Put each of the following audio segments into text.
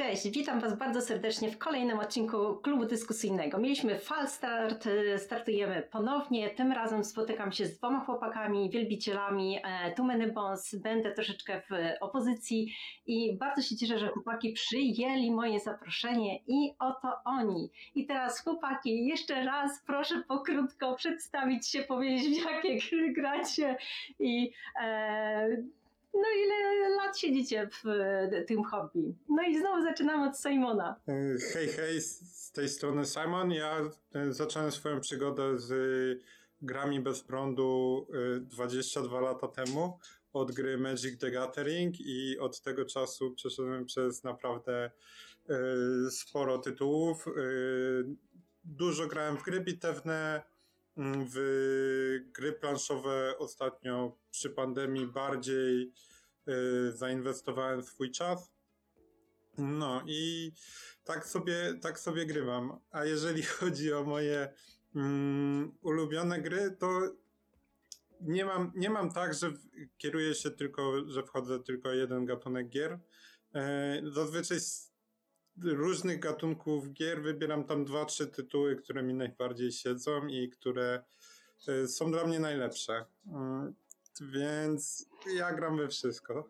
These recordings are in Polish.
Cześć, witam Was bardzo serdecznie w kolejnym odcinku klubu dyskusyjnego. Mieliśmy fal start, startujemy ponownie. Tym razem spotykam się z dwoma chłopakami, wielbicielami e, Too Many Bones. Będę troszeczkę w opozycji i bardzo się cieszę, że chłopaki przyjęli moje zaproszenie i oto oni. I teraz chłopaki, jeszcze raz proszę pokrótko przedstawić się, powiedzieć w jakie gry gracie i e, no ile lat siedzicie w tym hobby? No i znowu zaczynamy od Simona. E, hej, hej, z tej strony Simon. Ja e, zacząłem swoją przygodę z grami bez prądu 22 e, lata temu od gry Magic the Gathering i od tego czasu przeszedłem przez naprawdę sporo tytułów. Dużo grałem w gry bitewne, w gry planszowe ostatnio przy pandemii bardziej y, zainwestowałem swój czas. No i tak sobie, tak sobie grywam. A jeżeli chodzi o moje mm, ulubione gry, to nie mam, nie mam tak, że kieruję się tylko, że wchodzę tylko jeden gatunek gier. E, zazwyczaj różnych gatunków gier wybieram tam dwa, trzy tytuły, które mi najbardziej siedzą i które e, są dla mnie najlepsze. Mm, więc ja gram we wszystko.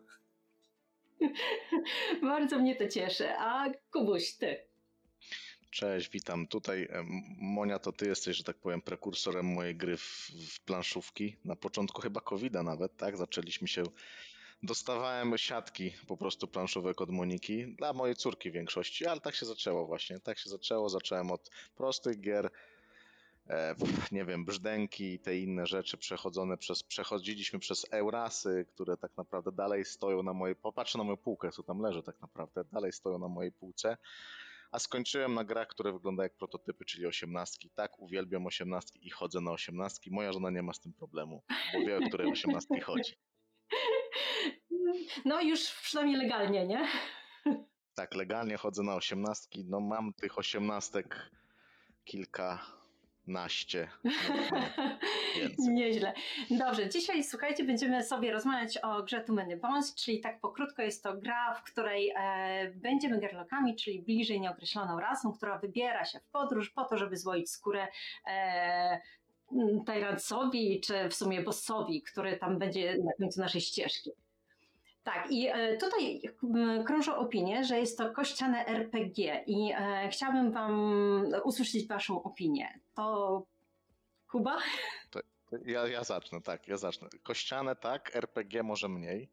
Bardzo mnie to cieszy. A Kubuś, ty? Cześć, witam. Tutaj Monia, to ty jesteś, że tak powiem, prekursorem mojej gry w, w planszówki. Na początku chyba covid nawet, tak? Zaczęliśmy się dostawałem siatki po prostu planszowe od Moniki, dla mojej córki w większości, ale tak się zaczęło właśnie, tak się zaczęło, zacząłem od prostych gier, e, nie wiem, brzdęki i te inne rzeczy przechodzone przez, przechodziliśmy przez Eurasy, które tak naprawdę dalej stoją na mojej, popatrzę na moją półkę, co tam leży tak naprawdę, dalej stoją na mojej półce, a skończyłem na grach, które wyglądają jak prototypy, czyli osiemnastki. Tak, uwielbiam osiemnastki i chodzę na osiemnastki. Moja żona nie ma z tym problemu, bo wie, o które osiemnastki chodzi. No już przynajmniej legalnie, nie? Tak, legalnie chodzę na osiemnastki. No mam tych osiemnastek kilkanaście. Nieźle. Dobrze, dzisiaj słuchajcie, będziemy sobie rozmawiać o grze Too Many Bones, czyli tak pokrótko jest to gra, w której e, będziemy gerlokami, czyli bliżej nieokreśloną rasą, która wybiera się w podróż po to, żeby złoić skórę e, Tyrantsowi, czy w sumie bossowi, który tam będzie na końcu naszej ścieżki. Tak, i e, tutaj krążą opinie, że jest to kościane RPG i e, chciałabym Wam usłyszeć Waszą opinię. To Kuba? To ja, ja zacznę, tak, ja zacznę. Kościane tak, RPG może mniej.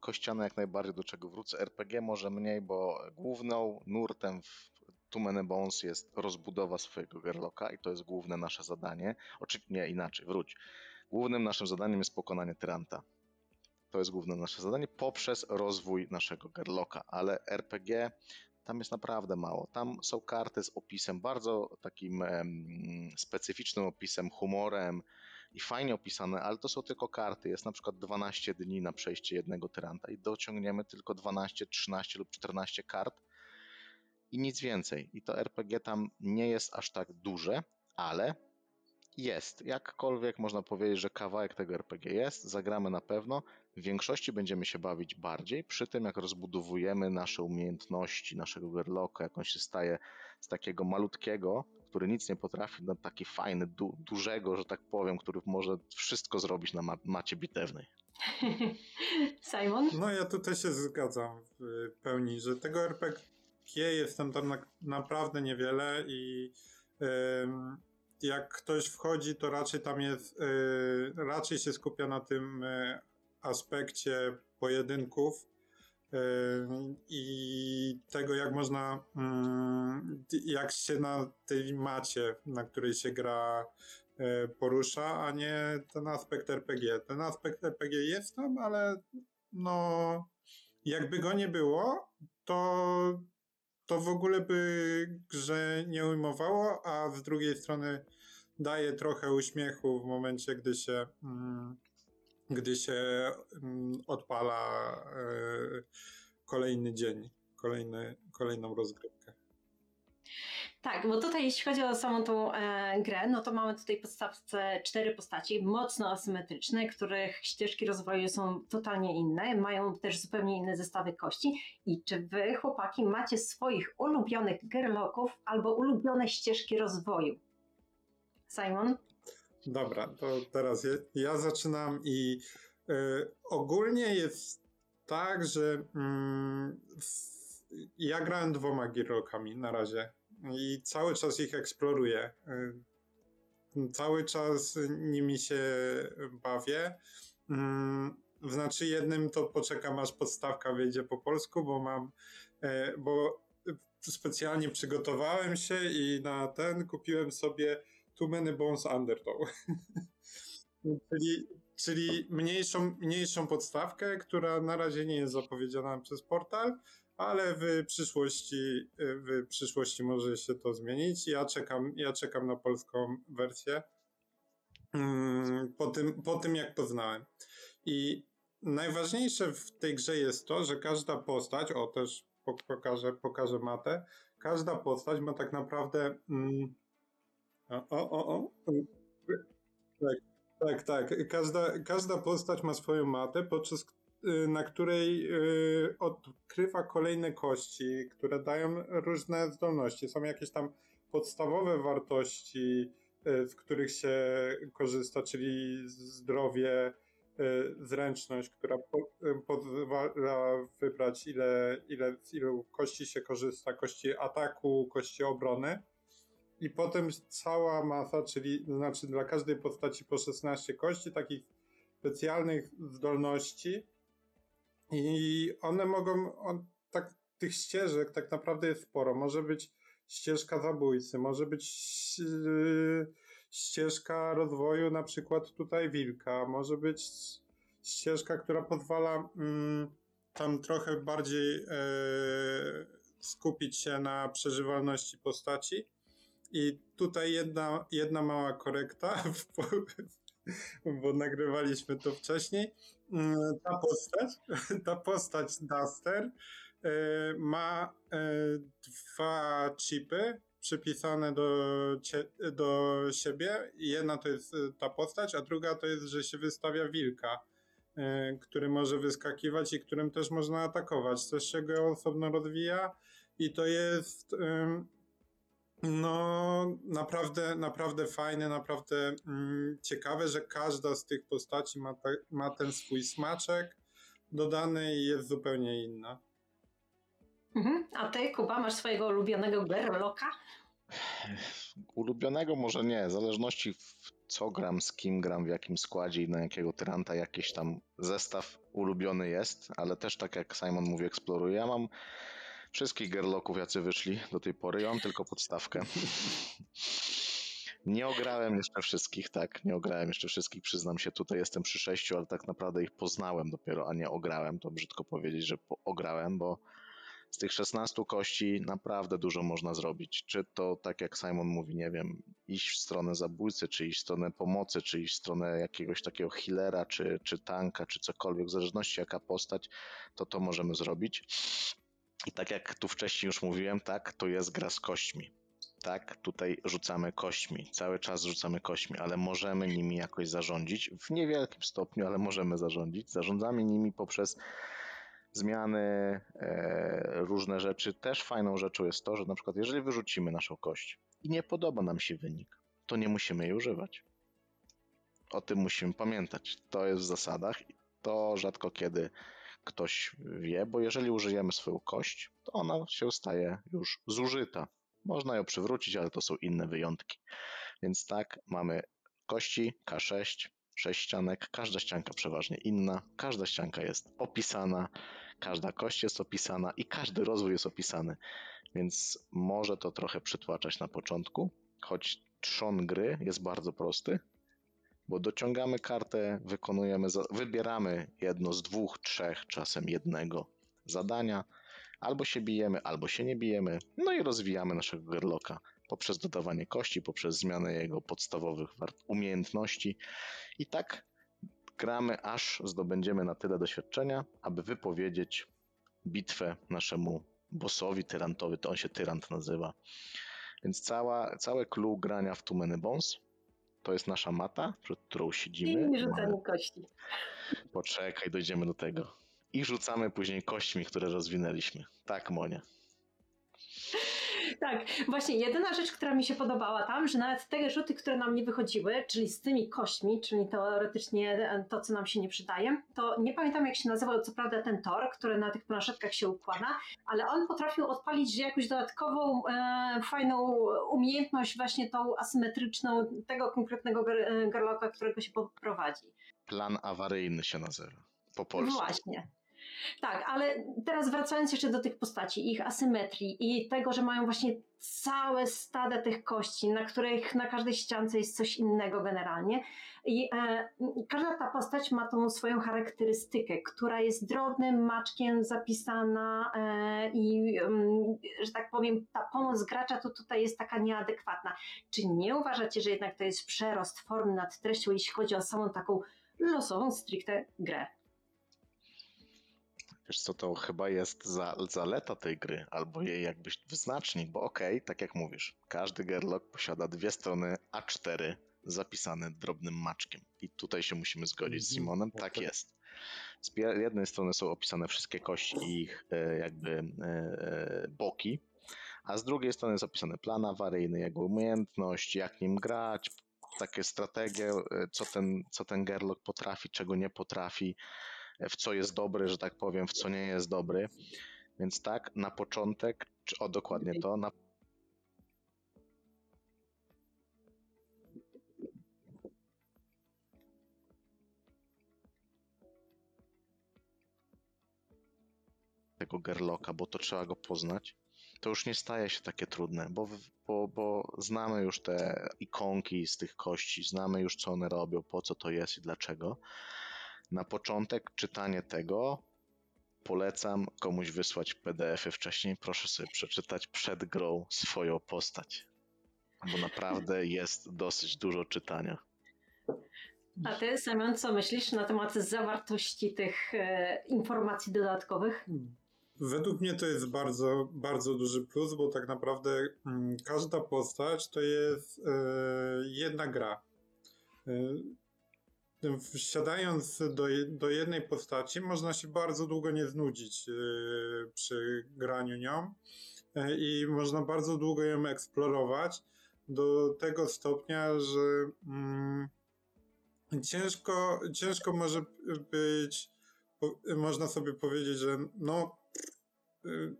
Kościane jak najbardziej, do czego wrócę. RPG może mniej, bo główną nurtem w Too Bones jest rozbudowa swojego Gerloka i to jest główne nasze zadanie. Oczywiście nie, inaczej, wróć. Głównym naszym zadaniem jest pokonanie Tyranta. To jest główne nasze zadanie poprzez rozwój naszego Gerloka, ale RPG tam jest naprawdę mało. Tam są karty z opisem, bardzo takim specyficznym opisem, humorem i fajnie opisane, ale to są tylko karty. Jest na przykład 12 dni na przejście jednego tyranta i dociągniemy tylko 12, 13 lub 14 kart i nic więcej. I to RPG tam nie jest aż tak duże, ale jest. Jakkolwiek można powiedzieć, że kawałek tego RPG jest, zagramy na pewno. W większości będziemy się bawić bardziej przy tym, jak rozbudowujemy nasze umiejętności, naszego Gerlocka, jak on się staje z takiego malutkiego, który nic nie potrafi, na taki fajny, du dużego, że tak powiem, który może wszystko zrobić na ma macie bitewnej. Simon? No ja tutaj się zgadzam w pełni, że tego RPG jest tam, tam na, naprawdę niewiele i yy, jak ktoś wchodzi, to raczej tam jest, yy, raczej się skupia na tym yy, aspekcie pojedynków yy, i tego, jak można, mm, jak się na tej macie, na której się gra, y, porusza, a nie ten aspekt RPG. Ten aspekt RPG jest tam, ale no, jakby go nie było, to to w ogóle by grze nie ujmowało, a z drugiej strony daje trochę uśmiechu w momencie, gdy się, mm, gdy się mm, odpala e, kolejny dzień, kolejny, kolejną rozgrywkę. Tak, bo tutaj jeśli chodzi o samą tą e, grę, no to mamy tutaj podstawce cztery postaci mocno asymetryczne, których ścieżki rozwoju są totalnie inne, mają też zupełnie inne zestawy kości. I czy wy, chłopaki, macie swoich ulubionych gerloków albo ulubione ścieżki rozwoju? Simon? Dobra, to teraz ja, ja zaczynam i y, ogólnie jest tak, że mm, ja grałem dwoma Gearlockami na razie i cały czas ich eksploruję. Y, cały czas nimi się bawię. Mm, znaczy jednym to poczekam aż podstawka wyjdzie po polsku, bo mam, y, bo specjalnie przygotowałem się i na ten kupiłem sobie Too Many Bones Undertow. czyli, czyli mniejszą, mniejszą podstawkę, która na razie nie jest zapowiedziana przez portal, ale w przyszłości, w przyszłości może się to zmienić. Ja czekam, ja czekam na polską wersję mm, po tym, po tym jak poznałem. I najważniejsze w tej grze jest to, że każda postać, o też pokażę, pokażę matę, każda postać ma tak naprawdę mm, o, o, o. Tak, tak, tak. Każda, każda postać ma swoją matę, podczas na której y, odkrywa kolejne kości, które dają różne zdolności. Są jakieś tam podstawowe wartości, y, z których się korzysta, czyli zdrowie, zręczność, która pozwala wybrać, ile, ile, z ilu kości się korzysta, kości ataku, kości obrony i potem cała masa, czyli znaczy dla każdej postaci po 16 kości, takich specjalnych zdolności i one mogą, on, tak, tych ścieżek tak naprawdę jest sporo. Może być ścieżka zabójcy, może być yy, ścieżka rozwoju na przykład tutaj wilka, może być ścieżka, która pozwala yy, tam trochę bardziej yy, skupić się na przeżywalności postaci i tutaj jedna, jedna mała korekta, bo nagrywaliśmy to wcześniej. Mm, ta postać, ta postać Duster e, ma e, dwa chipy przypisane do, do siebie. Jedna to jest e, ta postać, a druga to jest, że się wystawia wilka, który może wyskakiwać i którym też można atakować. Coś się go osobno rozwija i to jest no, naprawdę, naprawdę fajne, naprawdę mm, ciekawe, że każda z tych postaci ma, te, ma ten swój smaczek dodany i jest zupełnie inna. Mhm. A ty, Kuba, masz swojego ulubionego Gerloka? Ulubionego może nie, w zależności w co gram, z kim gram, w jakim składzie i na jakiego tyranta jakiś tam zestaw ulubiony jest, ale też tak jak Simon mówi, eksploruję. Ja mam wszystkich gerloków, jacy wyszli do tej pory. Ja mam tylko podstawkę. Nie ograłem jeszcze wszystkich, tak, nie ograłem jeszcze wszystkich, przyznam się, tutaj jestem przy sześciu, ale tak naprawdę ich poznałem dopiero, a nie ograłem, to brzydko powiedzieć, że ograłem, bo z tych 16 kości naprawdę dużo można zrobić. Czy to, tak jak Simon mówi, nie wiem, iść w stronę zabójcy, czy iść w stronę pomocy, czy iść w stronę jakiegoś takiego healera, czy, czy tanka, czy cokolwiek, w zależności jaka postać, to to możemy zrobić. I tak jak tu wcześniej już mówiłem, tak, to jest gra z kośćmi. Tak, tutaj rzucamy kośćmi, cały czas rzucamy kośćmi, ale możemy nimi jakoś zarządzić w niewielkim stopniu, ale możemy zarządzić. Zarządzamy nimi poprzez zmiany, e, różne rzeczy. Też fajną rzeczą jest to, że na przykład jeżeli wyrzucimy naszą kość i nie podoba nam się wynik, to nie musimy jej używać. O tym musimy pamiętać. To jest w zasadach i to rzadko kiedy ktoś wie, bo jeżeli użyjemy swoją kość, to ona się staje już zużyta. Można ją przywrócić, ale to są inne wyjątki. Więc tak, mamy kości K6, sześć ścianek, każda ścianka przeważnie inna, każda ścianka jest opisana, każda kość jest opisana i każdy rozwój jest opisany. Więc może to trochę przytłaczać na początku, choć trzon gry jest bardzo prosty, bo dociągamy kartę, wykonujemy, wybieramy jedno z dwóch, trzech, czasem jednego zadania, albo się bijemy, albo się nie bijemy, no i rozwijamy naszego Gerloka poprzez dodawanie kości, poprzez zmianę jego podstawowych umiejętności. I tak gramy, aż zdobędziemy na tyle doświadczenia, aby wypowiedzieć bitwę naszemu bossowi tyrantowi, to on się tyrant nazywa. Więc cała, całe clue grania w Too Many Bones to jest nasza mata, przed którą siedzimy. I rzucanie kości. Poczekaj, dojdziemy do tego. I rzucamy później kośćmi, które rozwinęliśmy. Tak, Monia. Tak, właśnie jedyna rzecz, która mi się podobała tam, że nawet te rzuty, które nam nie wychodziły, czyli z tymi kośćmi, czyli teoretycznie e, to, co nam się nie przydaje, to nie pamiętam jak się nazywał co prawda ten tor, który na tych planszetkach się układa, ale on potrafił odpalić jakąś dodatkową, e, fajną umiejętność właśnie tą asymetryczną tego konkretnego ger- gerloka, którego się poprowadzi. Plan awaryjny się nazywa. Po polsku. Właśnie. Tak, ale teraz wracając jeszcze do tych postaci, ich asymetrii i tego, że mają właśnie całe stada tych kości, na których na każdej ściance jest coś innego generalnie. I e, każda ta postać ma tą swoją charakterystykę, która jest drobnym maczkiem zapisana e, i, em, że tak powiem, ta pomoc gracza to tutaj jest taka nieadekwatna. Czy nie uważacie, że jednak to jest przerost formy nad treścią, jeśli chodzi o samą taką losową stricte grę? Wiesz co, to chyba jest za, zaleta tej gry, albo jej jakbyś wyznacznik, bo okej, tak jak mówisz, każdy Gerlock posiada dwie strony A4 zapisane drobnym maczkiem. I tutaj się musimy zgodzić z Mhm, Simonem, okej. tak jest. Z jednej strony są opisane wszystkie kości i ich e, jakby e, e, boki, a z drugiej strony jest opisany plan awaryjny, jego umiejętność, jak nim grać, takie strategie, co ten, co ten Gerlock potrafi, czego nie potrafi, w co jest dobry, że tak powiem, w co nie jest dobry. Więc tak, na początek, czy o dokładnie to, na tego Gerlocka, bo to trzeba go poznać, to już nie staje się takie trudne, bo, bo, bo znamy już te ikonki z tych kości, znamy już co one robią, po co to jest i dlaczego. Na początek czytanie tego polecam komuś wysłać PDF-y wcześniej. Proszę sobie przeczytać przed grą swoją postać, bo naprawdę jest dosyć dużo czytania. A ty, Simon, co myślisz na temat zawartości tych e, informacji dodatkowych? Według mnie to jest bardzo, bardzo duży plus, bo tak naprawdę mm, każda postać to jest e, jedna gra. E, wsiadając do, do jednej postaci, można się bardzo długo nie znudzić e, przy graniu nią e, i można bardzo długo ją eksplorować do tego stopnia, że mm, ciężko, ciężko może być, po, można sobie powiedzieć, że no y,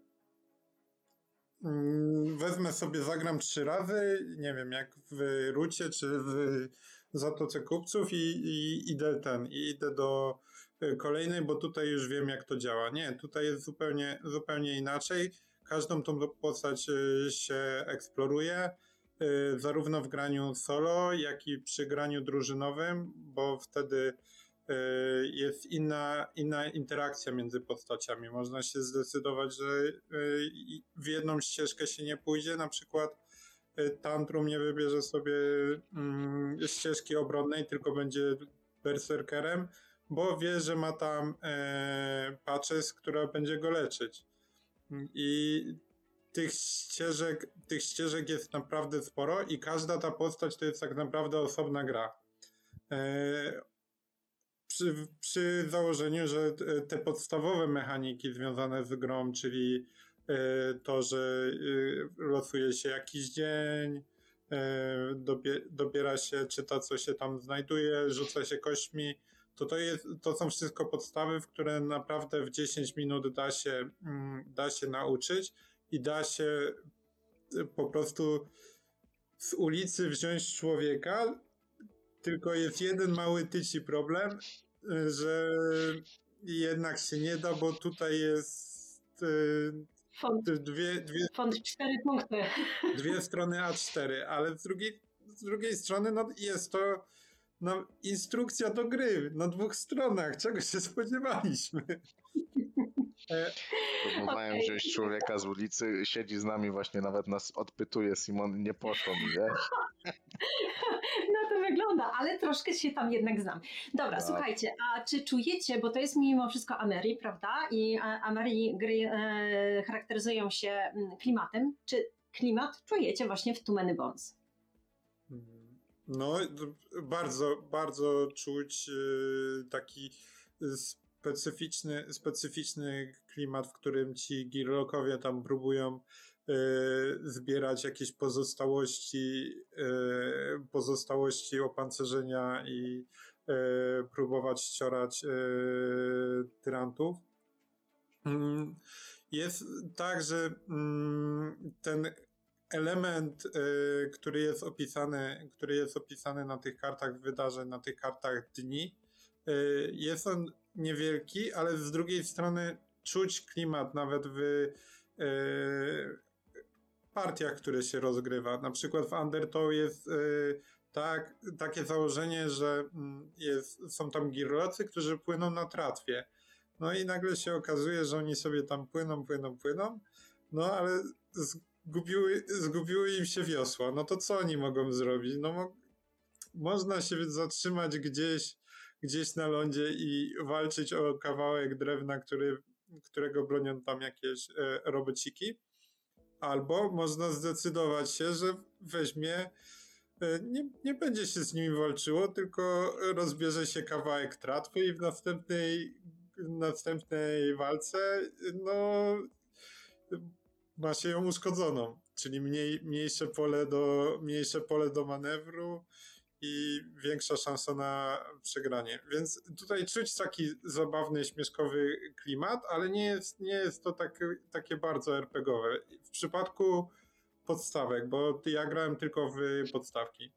mm, wezmę sobie, zagram trzy razy, nie wiem, jak w Rucie czy w Zatoce Kupców i, i idę ten, i idę do y, kolejnej, bo tutaj już wiem, jak to działa. Nie, tutaj jest zupełnie, zupełnie inaczej. Każdą tą postać y, się eksploruje, y, zarówno w graniu solo, jak i przy graniu drużynowym, bo wtedy jest inna, inna interakcja między postaciami. Można się zdecydować, że w jedną ścieżkę się nie pójdzie, na przykład Tantrum nie wybierze sobie mm, ścieżki obronnej, tylko będzie berserkerem, bo wie, że ma tam e, patches, która będzie go leczyć. I tych ścieżek, tych ścieżek jest naprawdę sporo i każda ta postać to jest tak naprawdę osobna gra. E, przy, przy założeniu, że te- podstawowe mechaniki związane z grą, czyli to, że e, losuje się jakiś dzień, e, dobie, dobiera się, czyta co się tam znajduje, rzuca się kośćmi, to to, jest, to są wszystko podstawy, w które naprawdę w 10 minut da się, mm, da się nauczyć i da się po prostu z ulicy wziąć człowieka, tylko jest jeden mały tyci problem, że jednak się nie da, bo tutaj jest Font, dwie, dwie, font cztery punkty. dwie strony A4, ale z drugiej, z drugiej strony no, jest to no, instrukcja do gry na dwóch stronach. Czego się spodziewaliśmy? Próbowałem Okej. wziąć człowieka z ulicy, siedzi z nami właśnie, nawet nas odpytuje, Simon, nie poszło mi, wiesz? No to wygląda, ale troszkę się tam jednak znam. Dobra, Tak. słuchajcie, a czy czujecie, bo to jest mimo wszystko Ameri, prawda? I e, Ameri gry e, charakteryzują się mm, klimatem. Czy klimat czujecie właśnie w Too Many Bones? No, d- bardzo, bardzo czuć y, taki specyficzny, specyficzny klimat, w którym ci girlokowie tam próbują zbierać jakieś pozostałości, y, pozostałości opancerzenia i y, próbować ściorać tyrantów. Mm, Jest tak, że mm, ten element, który jest opisany, który jest opisany na tych kartach wydarzeń, na tych kartach dni, jest on niewielki, ale z drugiej strony czuć klimat nawet w partiach, które się rozgrywa. Na przykład w Undertow jest y, tak, takie założenie, że mm, jest, są tam girlocy, którzy płyną na tratwie. No i nagle się okazuje, że oni sobie tam płyną, płyną, płyną, no ale zgubiły, zgubiły im się wiosła. No to co oni mogą zrobić? No mo- można się zatrzymać gdzieś, gdzieś na lądzie i walczyć o kawałek drewna, który, którego bronią tam jakieś e, robociki. Albo można zdecydować się, że weźmie, e, nie, nie będzie się z nimi walczyło, tylko rozbierze się kawałek tratwy i w następnej, następnej walce, no, ma się ją uszkodzoną, czyli mniej, mniejsze, pole do, mniejsze pole do manewru i większa szansa na przegranie. Więc tutaj czuć taki zabawny, śmieszkowy klimat, ale nie jest, nie jest to tak, takie bardzo RPGowe. W przypadku podstawek, bo ja grałem tylko w podstawki.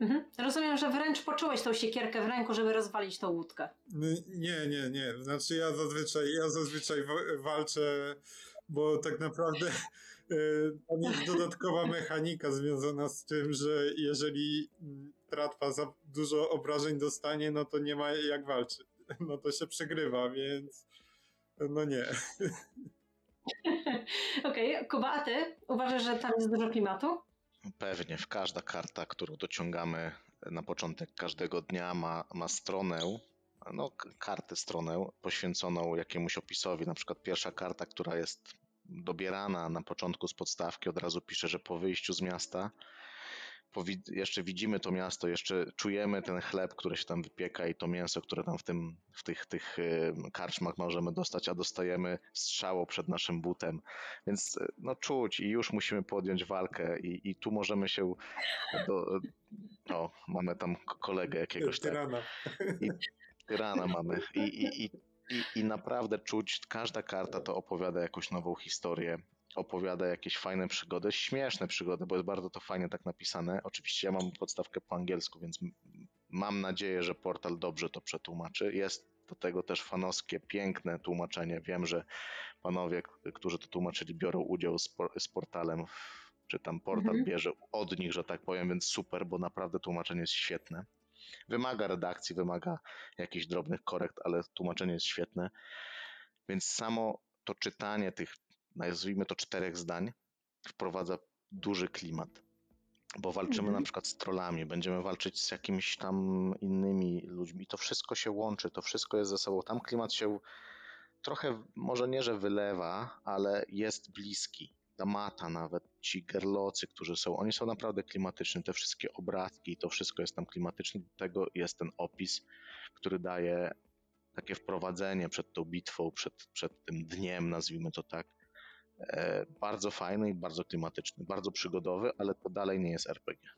Mhm. Rozumiem, że wręcz poczułeś tą siekierkę w ręku, żeby rozwalić tą łódkę. Nie, nie, nie. Znaczy ja zazwyczaj, ja zazwyczaj wa- walczę, bo tak naprawdę tam jest dodatkowa mechanika związana z tym, że jeżeli mm, tratwa za dużo obrażeń dostanie, no to nie ma jak walczyć. No to się przegrywa, więc no nie. Okej, Kuba, a ty uważasz, że tam jest dużo klimatu? Pewnie, w każda karta, którą dociągamy na początek każdego dnia ma, ma stronę, no kartę stronę poświęconą jakiemuś opisowi. Na przykład pierwsza karta, która jest dobierana na początku z podstawki, od razu pisze, że po wyjściu z miasta jeszcze widzimy to miasto, jeszcze czujemy ten chleb, który się tam wypieka i to mięso, które tam w, tym, w tych, tych y, karczmach możemy dostać, a dostajemy strzało przed naszym butem. Więc y, no czuć i już musimy podjąć walkę i, i tu możemy się do, o, mamy tam kolegę jakiegoś tak, Tyrana. tyrana mamy i, i, i, i, i naprawdę czuć, każda karta to opowiada jakąś nową historię, opowiada jakieś fajne przygody, śmieszne przygody, bo jest bardzo to fajnie tak napisane. Oczywiście ja mam podstawkę po angielsku, więc mam nadzieję, że portal dobrze to przetłumaczy. Jest do tego też fanowskie, piękne tłumaczenie. Wiem, że panowie, którzy to tłumaczyli, biorą udział z, por- z portalem, w- czy tam portal Mhm. bierze od nich, że tak powiem, więc super, bo naprawdę tłumaczenie jest świetne. Wymaga redakcji, wymaga jakichś drobnych korekt, ale tłumaczenie jest świetne. Więc samo to czytanie tych, nazwijmy to czterech zdań, wprowadza duży klimat. Bo walczymy Mhm. na przykład z trollami, będziemy walczyć z jakimiś tam innymi ludźmi. I to wszystko się łączy, to wszystko jest ze sobą. Tam klimat się trochę, może nie, że wylewa, ale jest bliski. Ta mata nawet, ci gerlocy, którzy są, oni są naprawdę klimatyczni. Te wszystkie obrazki, to wszystko jest tam klimatyczne. Do tego jest ten opis, który daje takie wprowadzenie przed tą bitwą, przed, przed tym dniem, nazwijmy to tak. E, bardzo fajny i bardzo klimatyczny, bardzo przygodowy, ale to dalej nie jest RPG.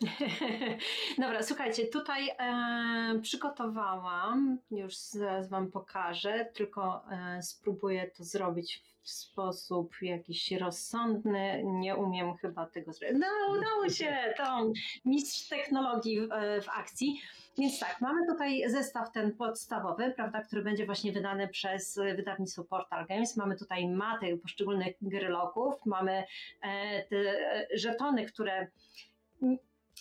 Dobra, słuchajcie, tutaj e, przygotowałam, już zaraz Wam pokażę, tylko e, spróbuję to zrobić w sposób jakiś rozsądny. Nie umiem chyba tego zrobić. No, udało się, to mistrz technologii w, e, w akcji. Więc tak, mamy tutaj zestaw ten podstawowy, prawda, który będzie właśnie wydany przez wydawnictwo Portal Games. Mamy tutaj maty poszczególnych gryloków, mamy e, te e, żetony, które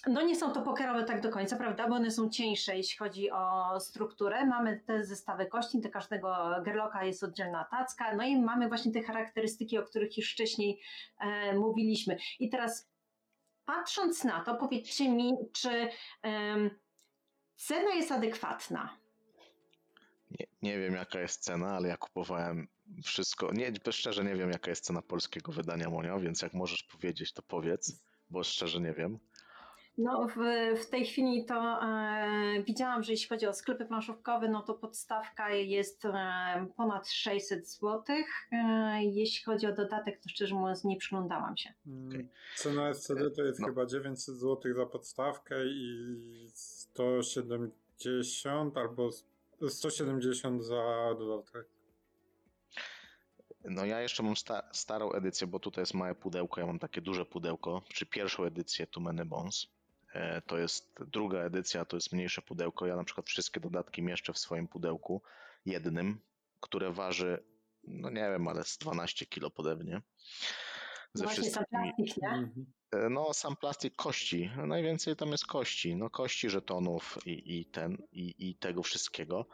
no nie są to pokerowe tak do końca, prawda, bo one są cieńsze, jeśli chodzi o strukturę. Mamy te zestawy kości, do każdego gerloka jest oddzielna tacka, no i mamy właśnie te charakterystyki, o których już wcześniej e, mówiliśmy. I teraz patrząc na to, powiedzcie mi, czy em, cena jest adekwatna? Nie, nie wiem jaka jest cena, ale ja kupowałem wszystko. Nie, szczerze nie wiem jaka jest cena polskiego wydania Monio, więc jak możesz powiedzieć, to powiedz, bo szczerze nie wiem. No, w, w tej chwili to e, widziałam, że jeśli chodzi o sklepy planszówkowe, no to podstawka jest e, ponad 600 zł. E, jeśli chodzi o dodatek, to szczerze mówiąc nie przyglądałam się. Mm, Okej. Cena SCD to jest No. chyba 900 zł za podstawkę i 170 albo 170 za dodatek. No ja jeszcze mam sta starą edycję, bo tutaj jest małe pudełko, ja mam takie duże pudełko, czy pierwszą edycję Too Many Bones. E, To jest druga edycja, to jest mniejsze pudełko. Ja na przykład wszystkie dodatki mieszczę w swoim pudełku jednym, które waży, no nie wiem, ale z 12 kilo podobnie. Ze Właśnie wszystkimi, plastik, nie? Mhm. E, No, sam plastik kości. Najwięcej tam jest kości. No, kości żetonów i, i ten, i, i tego wszystkiego.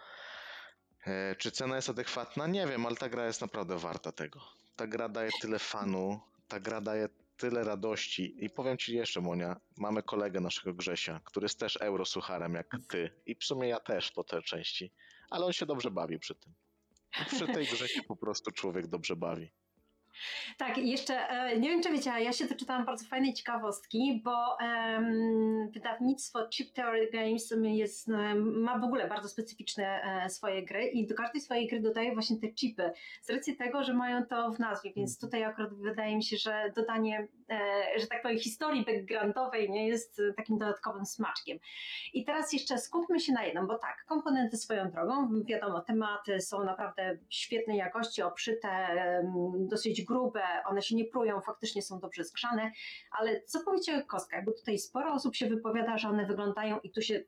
E, czy cena jest adekwatna? Nie wiem, ale ta gra jest naprawdę warta tego. Ta gra daje tyle fanu, ta gra daje tyle radości. I powiem ci jeszcze, Monia, mamy kolegę naszego Grzesia, który jest też eurosucharem jak ty. I w sumie ja też po tej części. Ale on się dobrze bawi przy tym. Przy tej grze się po prostu człowiek dobrze bawi. Tak, jeszcze e, nie wiem, czy wiecie, ale ja się doczytałam bardzo fajnej ciekawostki, bo em, wydawnictwo Chip Theory Games jest, em, ma w ogóle bardzo specyficzne e, swoje gry i do każdej swojej gry dodaje właśnie te chipy. Z racji tego, że mają to w nazwie, więc tutaj akurat wydaje mi się, że dodanie, e, że tak powiem, historii backgroundowej nie jest takim dodatkowym smaczkiem. I teraz jeszcze skupmy się na jednym, bo tak, komponenty swoją drogą, wiadomo, tematy są naprawdę świetnej jakości, obszyte, em, dosyć grube, one się nie prują, faktycznie są dobrze skrzane, ale co powiecie o kostkach, bo tutaj sporo osób się wypowiada, że one wyglądają i tu się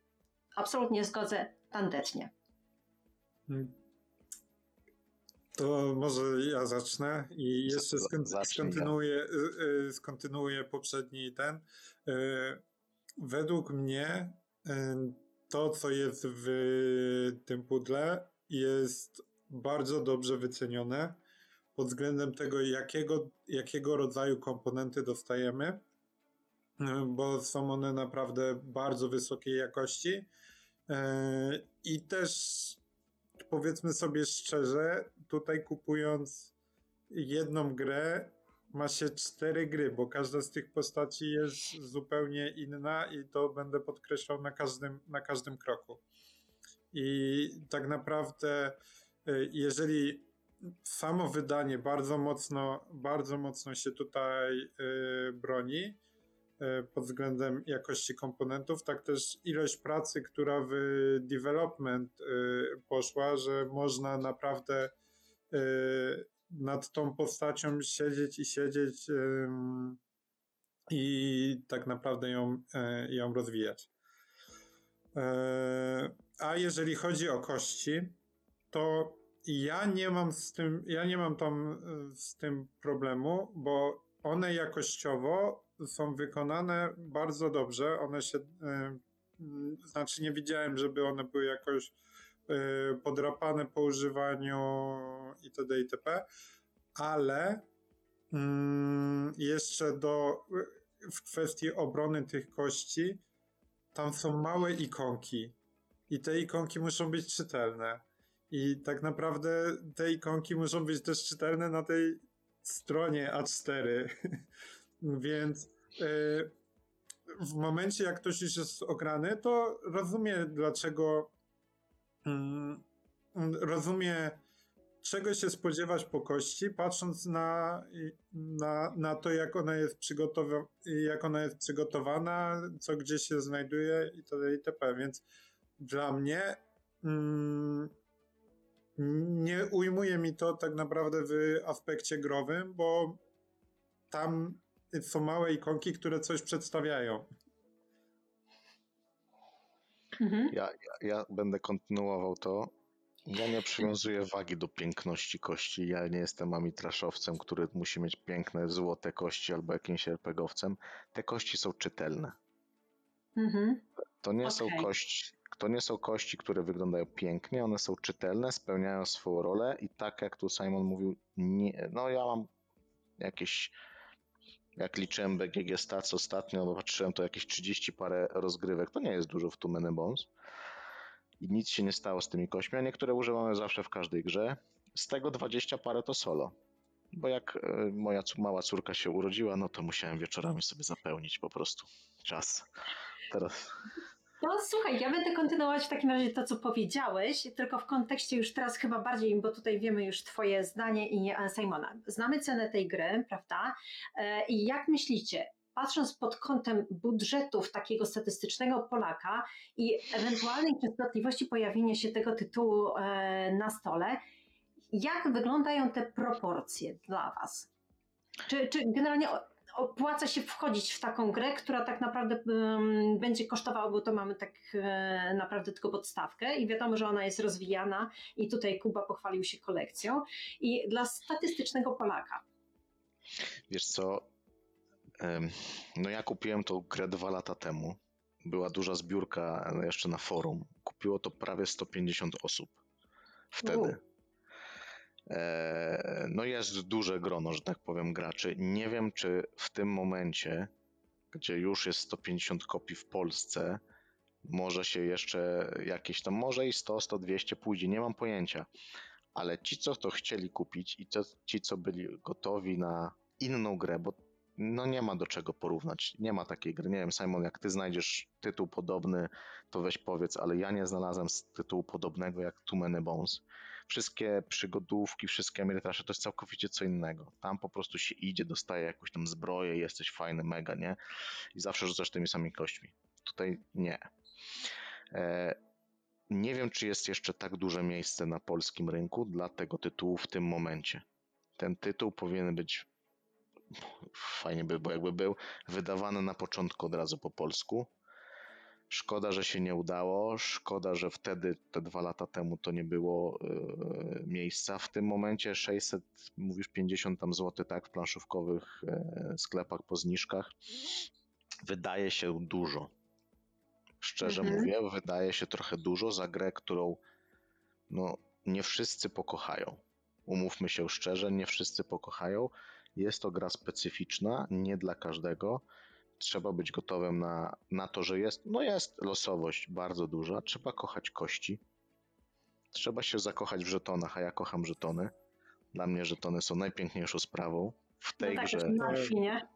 absolutnie zgodzę tandetnie. Mm. To może ja zacznę i jeszcze skontynuuję, y, y, skontynuuję poprzedni ten. Y, Według mnie to, co jest w tym pudle jest bardzo dobrze wycenione pod względem tego, jakiego, jakiego rodzaju komponenty dostajemy, y, bo są one naprawdę bardzo wysokiej jakości. Y, I też powiedzmy sobie szczerze, tutaj kupując jedną grę, ma się cztery gry, bo każda z tych postaci jest zupełnie inna i to będę podkreślał na każdym, na każdym kroku. I tak naprawdę, y, jeżeli samo wydanie bardzo mocno, bardzo mocno się tutaj y, broni, y, pod względem jakości komponentów, tak też ilość pracy, która w development y, poszła, że można naprawdę nad tą postacią siedzieć i siedzieć i tak naprawdę ją, ją rozwijać. E, A jeżeli chodzi o kości, to ja nie mam z tym, ja nie mam tam y, z tym problemu, bo one jakościowo są wykonane bardzo dobrze. One się, y, mm, znaczy nie widziałem, żeby one były jakoś y, podrapane po używaniu itd. itp. Ale mm, jeszcze do, w kwestii obrony tych kości, tam są małe ikonki i te ikonki muszą być czytelne. I tak naprawdę te ikonki muszą być też czytelne na tej stronie A4. Więc y, w momencie, jak ktoś już jest ograny, to rozumie, dlaczego. mm, rozumie, czego się spodziewać po kości, patrząc na, na, na to, jak ona, jest przygotowa- jak ona jest przygotowana, co gdzie się znajduje itd. itp. Więc dla mnie. Mm, nie ujmuje mi to tak naprawdę w aspekcie growym, bo tam są małe ikonki, które coś przedstawiają. Mhm. Ja, ja, ja będę kontynuował to. Ja nie przywiązuję wagi do piękności kości. Ja nie jestem amitraszowcem, który musi mieć piękne, złote kości albo jakimś RPGowcem. Te kości są czytelne. Mhm. To nie są Okej. kości, to nie są kości, które wyglądają pięknie, one są czytelne, spełniają swoją rolę i tak jak tu Simon mówił, nie, no ja mam jakieś Jak liczyłem BGG Stats ostatnio, bo patrzyłem, to jakieś 30 parę rozgrywek. To nie jest dużo w Two Men Bones. I nic się nie stało z tymi kośćmi, a niektóre używamy zawsze w każdej grze. Z tego 20 parę to solo. Bo jak e, moja mała córka się urodziła, no to musiałem wieczorami sobie zapełnić po prostu czas. Teraz No słuchaj, ja będę kontynuować w takim razie to, co powiedziałeś, tylko w kontekście już teraz chyba bardziej, bo tutaj wiemy już twoje zdanie i Simona. Znamy cenę tej gry, prawda? E, I jak myślicie, patrząc pod kątem budżetów takiego statystycznego Polaka i ewentualnej częstotliwości pojawienia się tego tytułu e, na stole, jak wyglądają te proporcje dla was? Czy, czy generalnie opłaca się wchodzić w taką grę, która tak naprawdę będzie kosztowała, bo to mamy tak e, naprawdę tylko podstawkę i wiadomo, że ona jest rozwijana i tutaj Kuba pochwalił się kolekcją. I dla statystycznego Polaka, Wiesz co? No ja kupiłem tą grę dwa lata temu. Była duża zbiórka jeszcze na forum. Kupiło to prawie 150 osób wtedy. E, No jest duże grono, że tak powiem, graczy. Nie wiem, czy w tym momencie, gdzie już jest 150 kopii w Polsce, może się jeszcze jakieś tam, może i 100, 100, 200 pójdzie, nie mam pojęcia. Ale ci, co to chcieli kupić i to, ci, co byli gotowi na inną grę, bo no nie ma do czego porównać. Nie ma takiej gry. Nie wiem, Simon, jak ty znajdziesz tytuł podobny, to weź powiedz, ale ja nie znalazłem tytułu podobnego jak Too Many Bones. Wszystkie przygodówki, wszystkie Ameritrasze to jest całkowicie co innego. Tam po prostu się idzie, dostaje jakąś tam zbroję, jesteś fajny, mega, nie? I zawsze rzucasz tymi samymi kośćmi. Tutaj nie. E, nie wiem, czy jest jeszcze tak duże miejsce na polskim rynku dla tego tytułu w tym momencie. Ten tytuł powinien być fajnie by było, jakby był wydawany na początku od razu po polsku. Szkoda, że się nie udało. Szkoda, że wtedy, te dwa lata temu, to nie było e, miejsca. W tym momencie 600, mówisz 50 tam zł, tak, w planszówkowych e, sklepach po zniżkach. Wydaje się dużo. Szczerze Mhm. mówię, wydaje się trochę dużo za grę, którą no, nie wszyscy pokochają. Umówmy się szczerze, nie wszyscy pokochają. Jest to gra specyficzna, nie dla każdego. Trzeba być gotowym na, na to, że jest, no jest losowość bardzo duża. Trzeba kochać kości. Trzeba się zakochać w żetonach, a ja kocham żetony. Dla mnie żetony są najpiękniejszą sprawą w tej no tak, grze nie?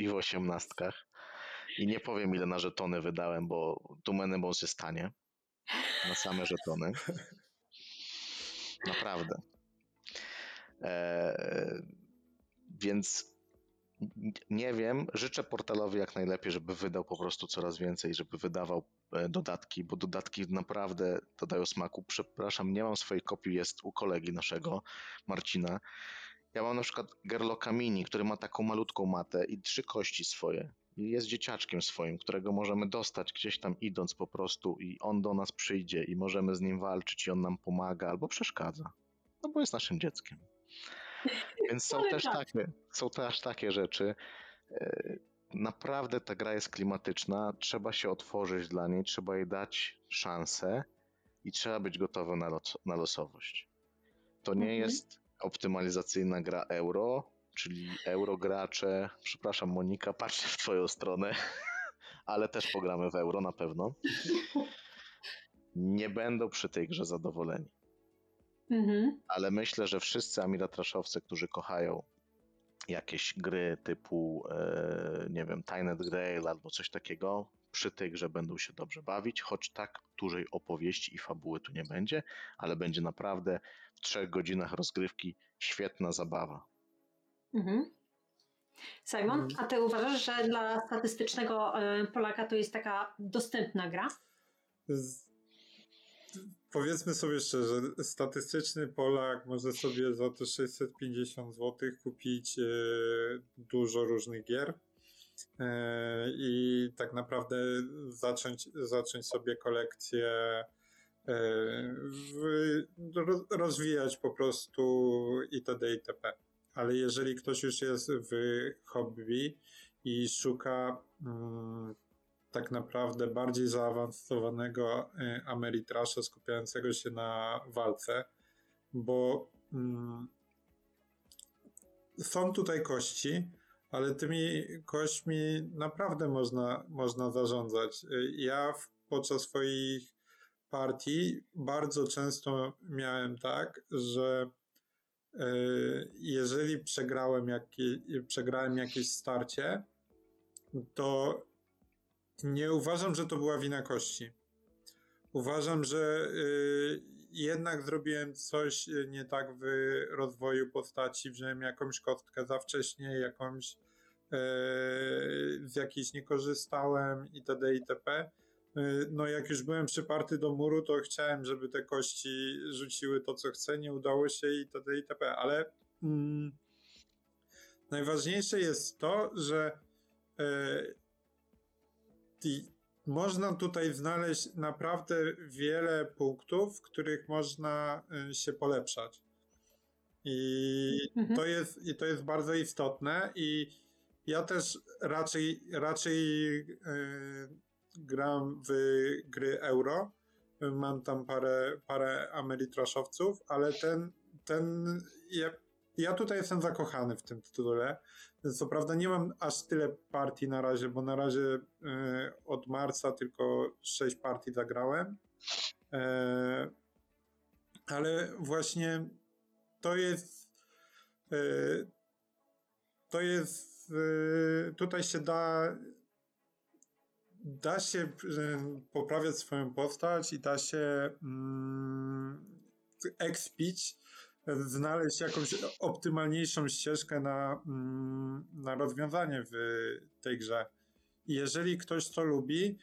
i, i w osiemnastkach. I nie powiem ile na żetony wydałem, bo tu Many Bones jest tanie. Na same żetony. Naprawdę. Eee, więc nie wiem, życzę portalowi jak najlepiej, żeby wydał po prostu coraz więcej, żeby wydawał e, dodatki, bo dodatki naprawdę dodają smaku. Przepraszam, nie mam swojej kopii, jest u kolegi naszego, Marcina. Ja mam na przykład Gerloka Mini, który ma taką malutką matę i trzy kości swoje. I jest dzieciaczkiem swoim, którego możemy dostać gdzieś tam idąc po prostu i on do nas przyjdzie i możemy z nim walczyć i on nam pomaga albo przeszkadza. No bo jest naszym dzieckiem. Więc są Ale też tak. takie, są też takie rzeczy. E, Naprawdę ta gra jest klimatyczna, trzeba się otworzyć dla niej, trzeba jej dać szansę i trzeba być gotowym na, los, na losowość. To nie Mhm. jest optymalizacyjna gra euro, czyli eurogracze. Przepraszam, Monika, patrzę w Twoją stronę, ale też pogramy w euro na pewno. Nie będą przy tej grze zadowoleni. Mhm. Ale myślę, że wszyscy Amiratraszowcy, którzy kochają jakieś gry typu, e, nie wiem, Tiny Grail albo coś takiego, przy tej grze będą się dobrze bawić, choć tak dużej opowieści i fabuły tu nie będzie, ale będzie naprawdę w trzech godzinach rozgrywki świetna zabawa. Mhm. Simon, Mhm. a ty uważasz, że dla statystycznego e, Polaka to jest taka dostępna gra? Z... Powiedzmy sobie szczerze, statystyczny Polak może sobie za te 650 zł kupić e, dużo różnych gier e, i tak naprawdę zacząć, zacząć sobie kolekcję e, rozwijać po prostu itd. itp. Ale jeżeli ktoś już jest w hobby i szuka mm, tak naprawdę bardziej zaawansowanego y, Ameritrasza skupiającego się na walce, bo mm, są tutaj kości, ale tymi kośćmi naprawdę można, można zarządzać. Y, Ja w, podczas swoich partii bardzo często miałem tak, że y, jeżeli przegrałem, przegrałem jakieś starcie, to nie uważam, że to była wina kości. Uważam, że y, jednak zrobiłem coś y, nie tak w rozwoju postaci, wziąłem jakąś kostkę za wcześnie, jakąś y, z jakiejś nie korzystałem itd. itp. Y, No jak już byłem przyparty do muru, to chciałem, żeby te kości rzuciły to, co chcę, nie udało się itd. itp. Ale mm, najważniejsze jest to, że i można tutaj znaleźć naprawdę wiele punktów, w których można y, się polepszać. I Mhm. to jest, i to jest bardzo istotne. I ja też raczej, raczej y, gram w gry euro. Mam tam parę, parę Ameritraszowców, ale ten, ten ja, ja tutaj jestem zakochany w tym tytule. Co prawda nie mam aż tyle partii na razie, bo na razie y, od marca tylko 6 partii zagrałem. E, ale właśnie to jest y, to jest tutaj się da da się poprawiać swoją postać i da się mm, expić znaleźć jakąś optymalniejszą ścieżkę na, mm, na rozwiązanie w tej grze. Jeżeli ktoś to lubi,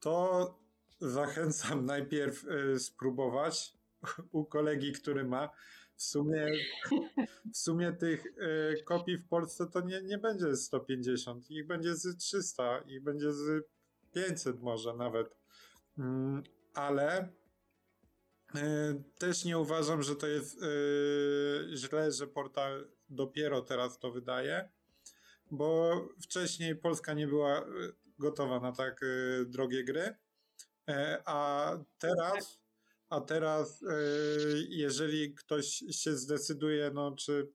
to zachęcam najpierw y, spróbować u kolegi, który ma. W sumie, w sumie tych y, kopii w Polsce to nie, nie będzie 150, ich będzie z 300, ich będzie z 500 może nawet. Mm, ale E, Też nie uważam, że to jest e, źle, że portal dopiero teraz to wydaje, bo wcześniej Polska nie była e, gotowa na tak e, drogie gry, E, a teraz, a teraz e, jeżeli ktoś się zdecyduje, no czy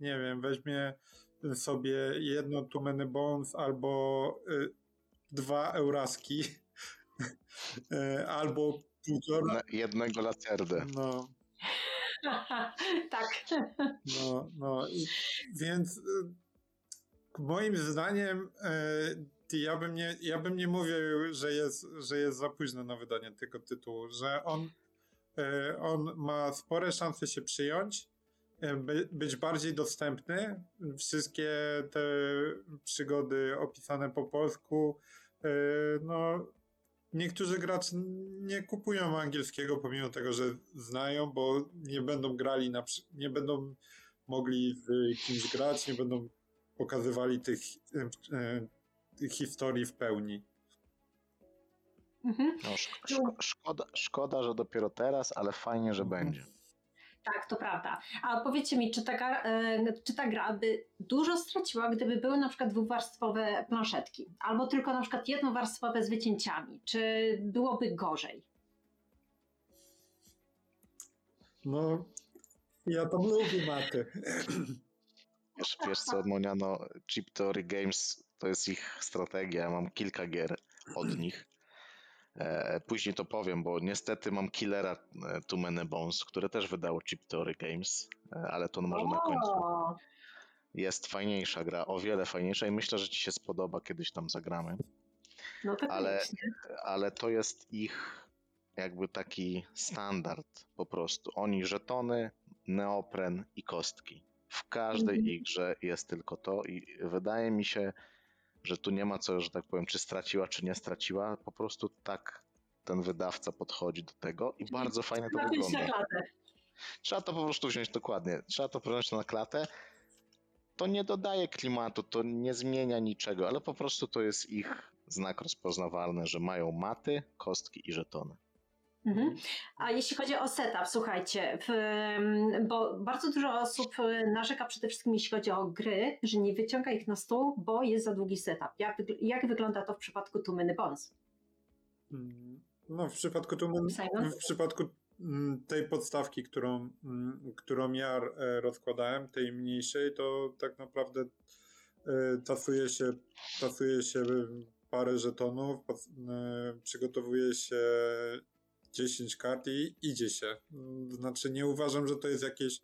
nie wiem, weźmie sobie jedno Too Many Bones albo e, dwa Euraski e, albo półtora Na jednego lacerdę. no, tak. No, no, i, więc y, moim zdaniem y, ja bym, nie, ja bym nie mówił, że jest, że jest za późno na wydanie tego tytułu, że on, y, on ma spore szanse się przyjąć, y, by, być bardziej dostępny. Wszystkie te przygody opisane po polsku, y, no niektórzy gracze nie kupują angielskiego, pomimo tego, że znają, bo nie będą grali, na, nie będą mogli z kimś grać, nie będą pokazywali tych, e, tych historii w pełni. Mhm. No, szk- szko- szkoda, szkoda, że dopiero teraz, ale fajnie, że Mhm. będzie. Tak, to prawda. A powiedzcie mi, czy ta, gra- e, czy ta gra by dużo straciła, gdyby były na przykład dwuwarstwowe planszetki, albo tylko na przykład jednowarstwowe z wycięciami? Czy byłoby gorzej? No, ja tam lubię maty. Wiesz, wiesz co, Moniano, Chip Theory Games to jest ich strategia. Ja mam kilka gier od nich. E, później to powiem, bo niestety mam Killera e, Too Many Bones, które też wydało Chip Theory Games, e, ale to może na końcu. Jest fajniejsza gra, o wiele fajniejsza i myślę, że ci się spodoba, kiedyś tam zagramy. no to Ale- ale to jest ich jakby taki standard po prostu. Oni żetony, neopren i kostki. W każdej Mhm. ich grze jest tylko to i wydaje mi się, że tu nie ma co, że tak powiem, czy straciła, czy nie straciła. Po prostu tak ten wydawca podchodzi do tego i bardzo fajnie to na wygląda. klatę. Trzeba to po prostu wziąć dokładnie. Trzeba to wziąć na klatę. To nie dodaje klimatu, to nie zmienia niczego, ale po prostu to jest ich znak rozpoznawalny, że mają maty, kostki i żetony. Mhm. A jeśli chodzi o setup, słuchajcie, w, bo bardzo dużo osób e, narzeka przede wszystkim, jeśli chodzi o gry, że nie wyciąga ich na stół, bo jest za długi setup. Jak, jak wygląda to w przypadku Too Many Bones? Mm, No, w przypadku, tu, Simon? w przypadku mm, tej podstawki, którą, mm, którą ja e, rozkładałem, tej mniejszej, to tak naprawdę y, tasuje się, tasuje się parę żetonów, przygotowuje się 10 kart i idzie się. Znaczy nie uważam, że to jest jakieś,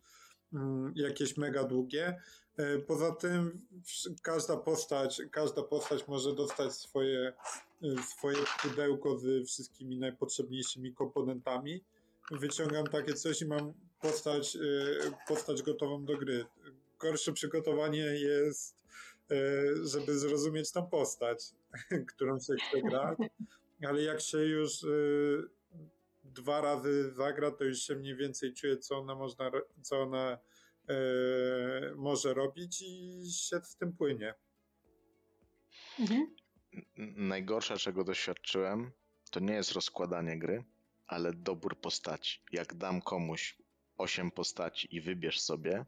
mm, jakieś mega długie. Y, Poza tym każda postać, każda postać może dostać swoje, y, swoje pudełko z wszystkimi najpotrzebniejszymi komponentami. Wyciągam takie coś i mam postać, y, postać gotową do gry. Gorsze przygotowanie jest, żeby zrozumieć tą postać, którą się chce grać, ale jak się już dwa razy zagra, to już się mniej więcej czuje, co ona, można, co ona y, może robić i się z tym płynie. Mhm. Najgorsze, czego doświadczyłem, to nie jest rozkładanie gry, ale dobór postaci. Jak dam komuś 8 postaci i wybierz sobie,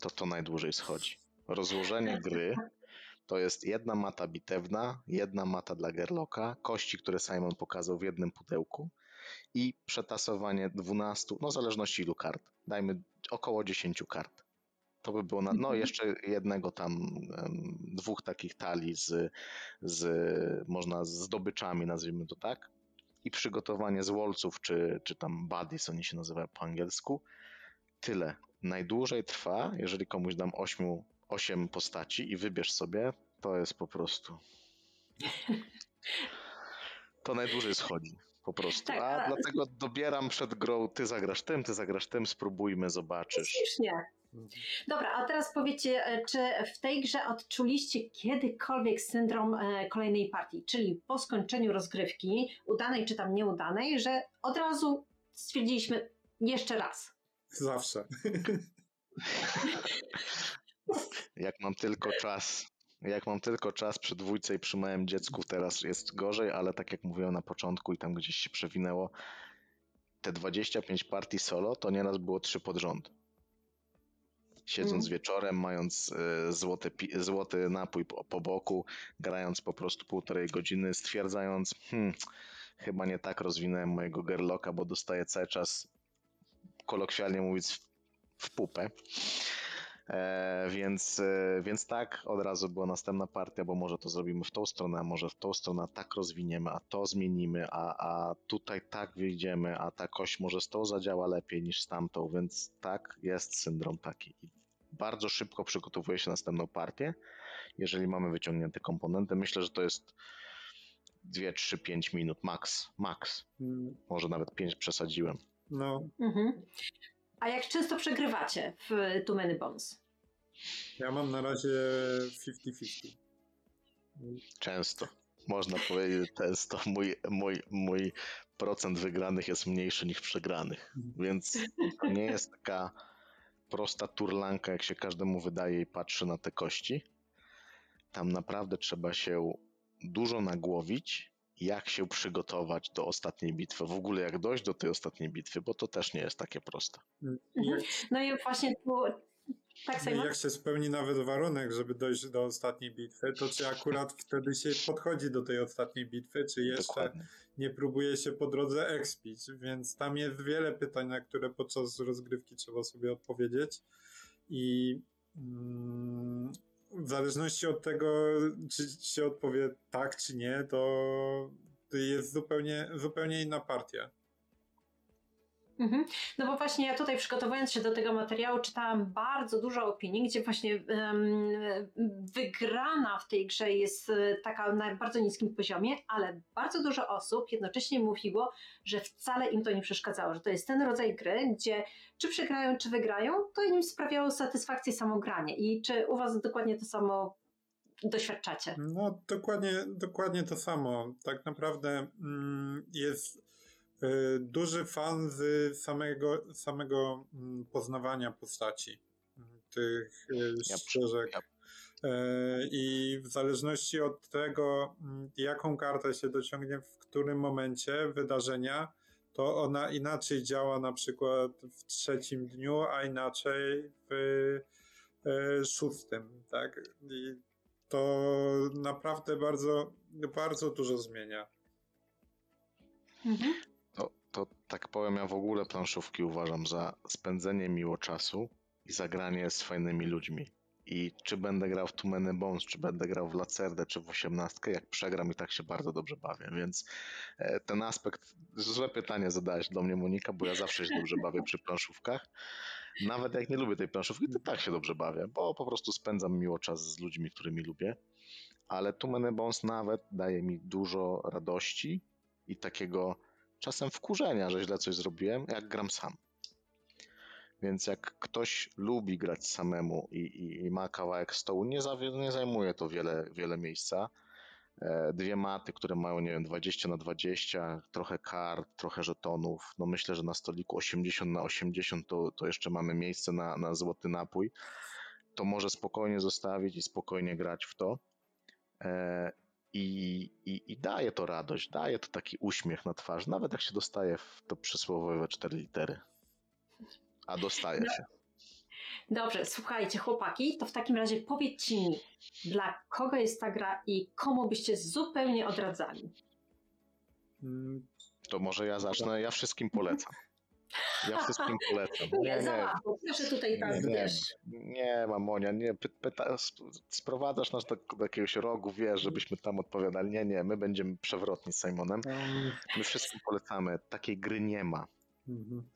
to to najdłużej schodzi. Rozłożenie gry to jest jedna mata bitewna, jedna mata dla Gerloka, kości, które Simon pokazał w jednym pudełku i przetasowanie 12, no w zależności ilu kart. Dajmy około 10 kart. To by było na, no Mhm. jeszcze jednego tam, dwóch takich talii z, z, można z zdobyczami, nazwijmy to tak, i przygotowanie z wolców, czy, czy tam buddies, oni się nazywają po angielsku. Tyle. Najdłużej trwa, jeżeli komuś dam 8, 8 postaci i wybierz sobie, to jest po prostu. To najdłużej schodzi. Po prostu. Tak, A a- dlatego dobieram przed grą, ty zagrasz tym, ty zagrasz tym, spróbujmy, zobaczysz. Śmiesznie. Dobra, a teraz powiedzcie, e, czy w tej grze odczuliście kiedykolwiek syndrom e, kolejnej partii, czyli po skończeniu rozgrywki, udanej czy tam nieudanej, że od razu stwierdziliśmy jeszcze raz. Zawsze. Jak mam tylko czas, jak mam tylko czas przy dwójce i przy małym dziecku, teraz jest gorzej, ale tak jak mówiłem na początku i tam gdzieś się przewinęło, te 25 partii solo to nieraz było trzy pod rząd. Siedząc Mm. wieczorem, mając e, złoty, złoty napój po, po boku, grając po prostu półtorej godziny, stwierdzając, hmm, chyba nie tak rozwinąłem mojego gerloka, bo dostaję cały czas, kolokwialnie mówiąc, w, w pupę. E, więc, e, więc tak, od razu była następna partia, bo może to zrobimy w tą stronę, a może w tą stronę, a tak rozwiniemy, a to zmienimy, a, a tutaj tak wyjdziemy, a ta kość może z tą zadziała lepiej niż z tamtą, więc tak, jest syndrom taki. I bardzo szybko przygotowuje się następną partię, jeżeli mamy wyciągnięte komponenty. Myślę, że to jest 2, 3, 5 minut max, max. Mm, Może nawet 5 przesadziłem. No, Mhm. A jak często przegrywacie w Too Many Bones? ja mam na razie 50-50. Często. Można powiedzieć często. Mój, mój, mój procent wygranych jest mniejszy niż przegranych. Więc to nie jest taka prosta turlanka, jak się każdemu wydaje i patrzy na te kości. Tam naprawdę trzeba się dużo nagłowić, jak się przygotować do ostatniej bitwy. W ogóle jak dojść do tej ostatniej bitwy, bo to też nie jest takie proste. I Jak, No i właśnie tu... Tak, no jak się spełni nawet warunek, żeby dojść do ostatniej bitwy, to czy akurat wtedy się podchodzi do tej ostatniej bitwy, czy jeszcze Dokładnie. nie próbuje się po drodze expić, więc tam jest wiele pytań, na które podczas rozgrywki trzeba sobie odpowiedzieć i mm, w zależności od tego, czy się odpowie tak, czy nie, to jest zupełnie, zupełnie inna partia. Mhm. No bo właśnie ja tutaj przygotowując się do tego materiału czytałam bardzo dużo opinii, gdzie właśnie em, wygrana w tej grze jest e, taka na bardzo niskim poziomie, ale bardzo dużo osób jednocześnie mówiło, że wcale im to nie przeszkadzało, że to jest ten rodzaj gry, gdzie czy przegrają, czy wygrają, to im sprawiało satysfakcję samo granie. I czy u was dokładnie to samo doświadczacie? No, dokładnie, dokładnie to samo. Tak naprawdę mm, jest duży fan z samego, samego mm, poznawania postaci, mm, tych y, Ja- ścieżek. ja- E, I w zależności od tego, mm, jaką kartę się dociągnie w którym momencie wydarzenia, to ona inaczej działa na przykład w trzecim dniu, a inaczej w e, szóstym, tak? I to naprawdę bardzo, bardzo dużo zmienia. Mhm. Tak powiem, ja w ogóle planszówki uważam za spędzenie miło czasu i zagranie z fajnymi ludźmi. I czy będę grał w Too Bones, czy będę grał w Lacerdę, czy w osiemnastkę, jak przegram i tak się bardzo dobrze bawię, więc e, ten aspekt, złe pytanie zadałeś do mnie Monika, bo ja zawsze się dobrze bawię przy planszówkach. Nawet jak nie lubię tej planszówki, to tak się dobrze bawię, bo po prostu spędzam miło czas z ludźmi, którymi lubię. Ale Too Bones nawet daje mi dużo radości i takiego czasem wkurzenia, że źle coś zrobiłem, jak gram sam. Więc jak ktoś lubi grać samemu i, i, i ma kawałek stołu, nie, za, nie zajmuje to wiele, wiele miejsca. E, Dwie maty, które mają, nie wiem, 20 na 20, trochę kart, trochę żetonów. No myślę, że na stoliku 80 na 80 to, to jeszcze mamy miejsce na, na złoty napój. To może spokojnie zostawić i spokojnie grać w to. E, I, i, I daje to radość, daje to taki uśmiech na twarz, nawet jak się dostaje w to przysłowiowe cztery litery. A dostaje się. Dobrze, słuchajcie, chłopaki, to w takim razie powiedzcie mi, dla kogo jest ta gra i komu byście zupełnie odradzali? Mm, To może ja zacznę. Ja wszystkim polecam. Ja wszystkim polecam. Nie, nie, załapu, proszę tutaj tak, nie, wiesz. nie, mamonia, nie. Py, pyta, sp- sprowadzasz nas do, do jakiegoś rogu, wiesz, żebyśmy tam odpowiadali. Nie, nie, my będziemy przewrotni z Simonem. My wszystkim polecamy. Takiej gry nie ma. mhm.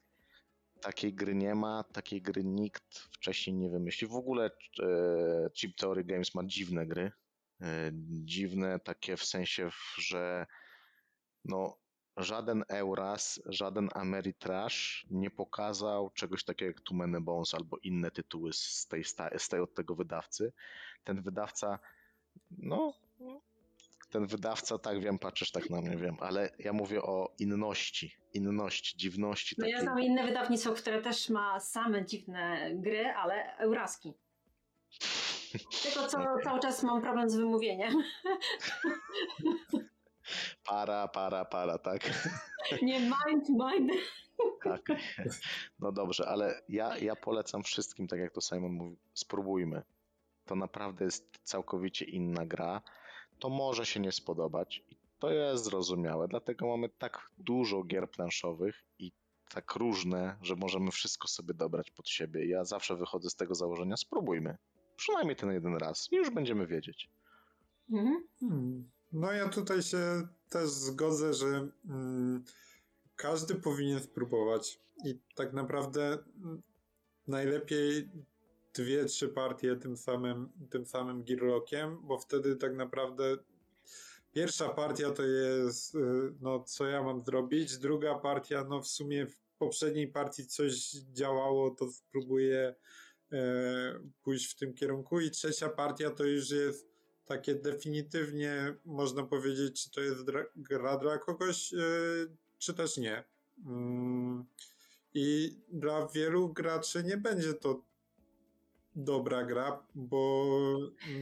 Takiej gry nie ma, takiej gry nikt wcześniej nie wymyślił. W ogóle e, Chip Theory Games ma dziwne gry. E, dziwne takie w sensie, że no, żaden Euras, żaden Ameritrash nie pokazał czegoś takiego jak Too Many Bones albo inne tytuły z tej, z tej od tego wydawcy. Ten wydawca, no, ten wydawca, tak wiem, patrzysz tak na mnie, wiem, ale ja mówię o inności, inności, dziwności. No ja znam inne wydawnictwo, które też ma same dziwne gry, ale euraski. Tylko co Okej. cały czas mam problem z wymówieniem. Para, para, para, tak? Nie mind, mind. tak. No dobrze, ale ja, ja polecam wszystkim, tak jak to Simon mówi, spróbujmy. To naprawdę jest całkowicie inna gra. To może się nie spodobać i to jest zrozumiałe, dlatego mamy tak dużo gier planszowych i tak różne, że możemy wszystko sobie dobrać pod siebie. Ja zawsze wychodzę z tego założenia, spróbujmy. Przynajmniej ten jeden raz i już będziemy wiedzieć. Mhm. Hmm. No ja tutaj się też zgodzę, że mm, każdy powinien spróbować i tak naprawdę mm, najlepiej dwie, trzy partie tym samym, tym samym bo wtedy tak naprawdę pierwsza partia to jest y, no co ja mam zrobić, druga partia no w sumie w poprzedniej partii coś działało, to spróbuję e, pójść w tym kierunku. I trzecia partia to już jest takie definitywnie można powiedzieć, czy to jest gra dla kogoś, yy, czy też nie. Mm, I dla wielu graczy nie będzie to dobra gra, bo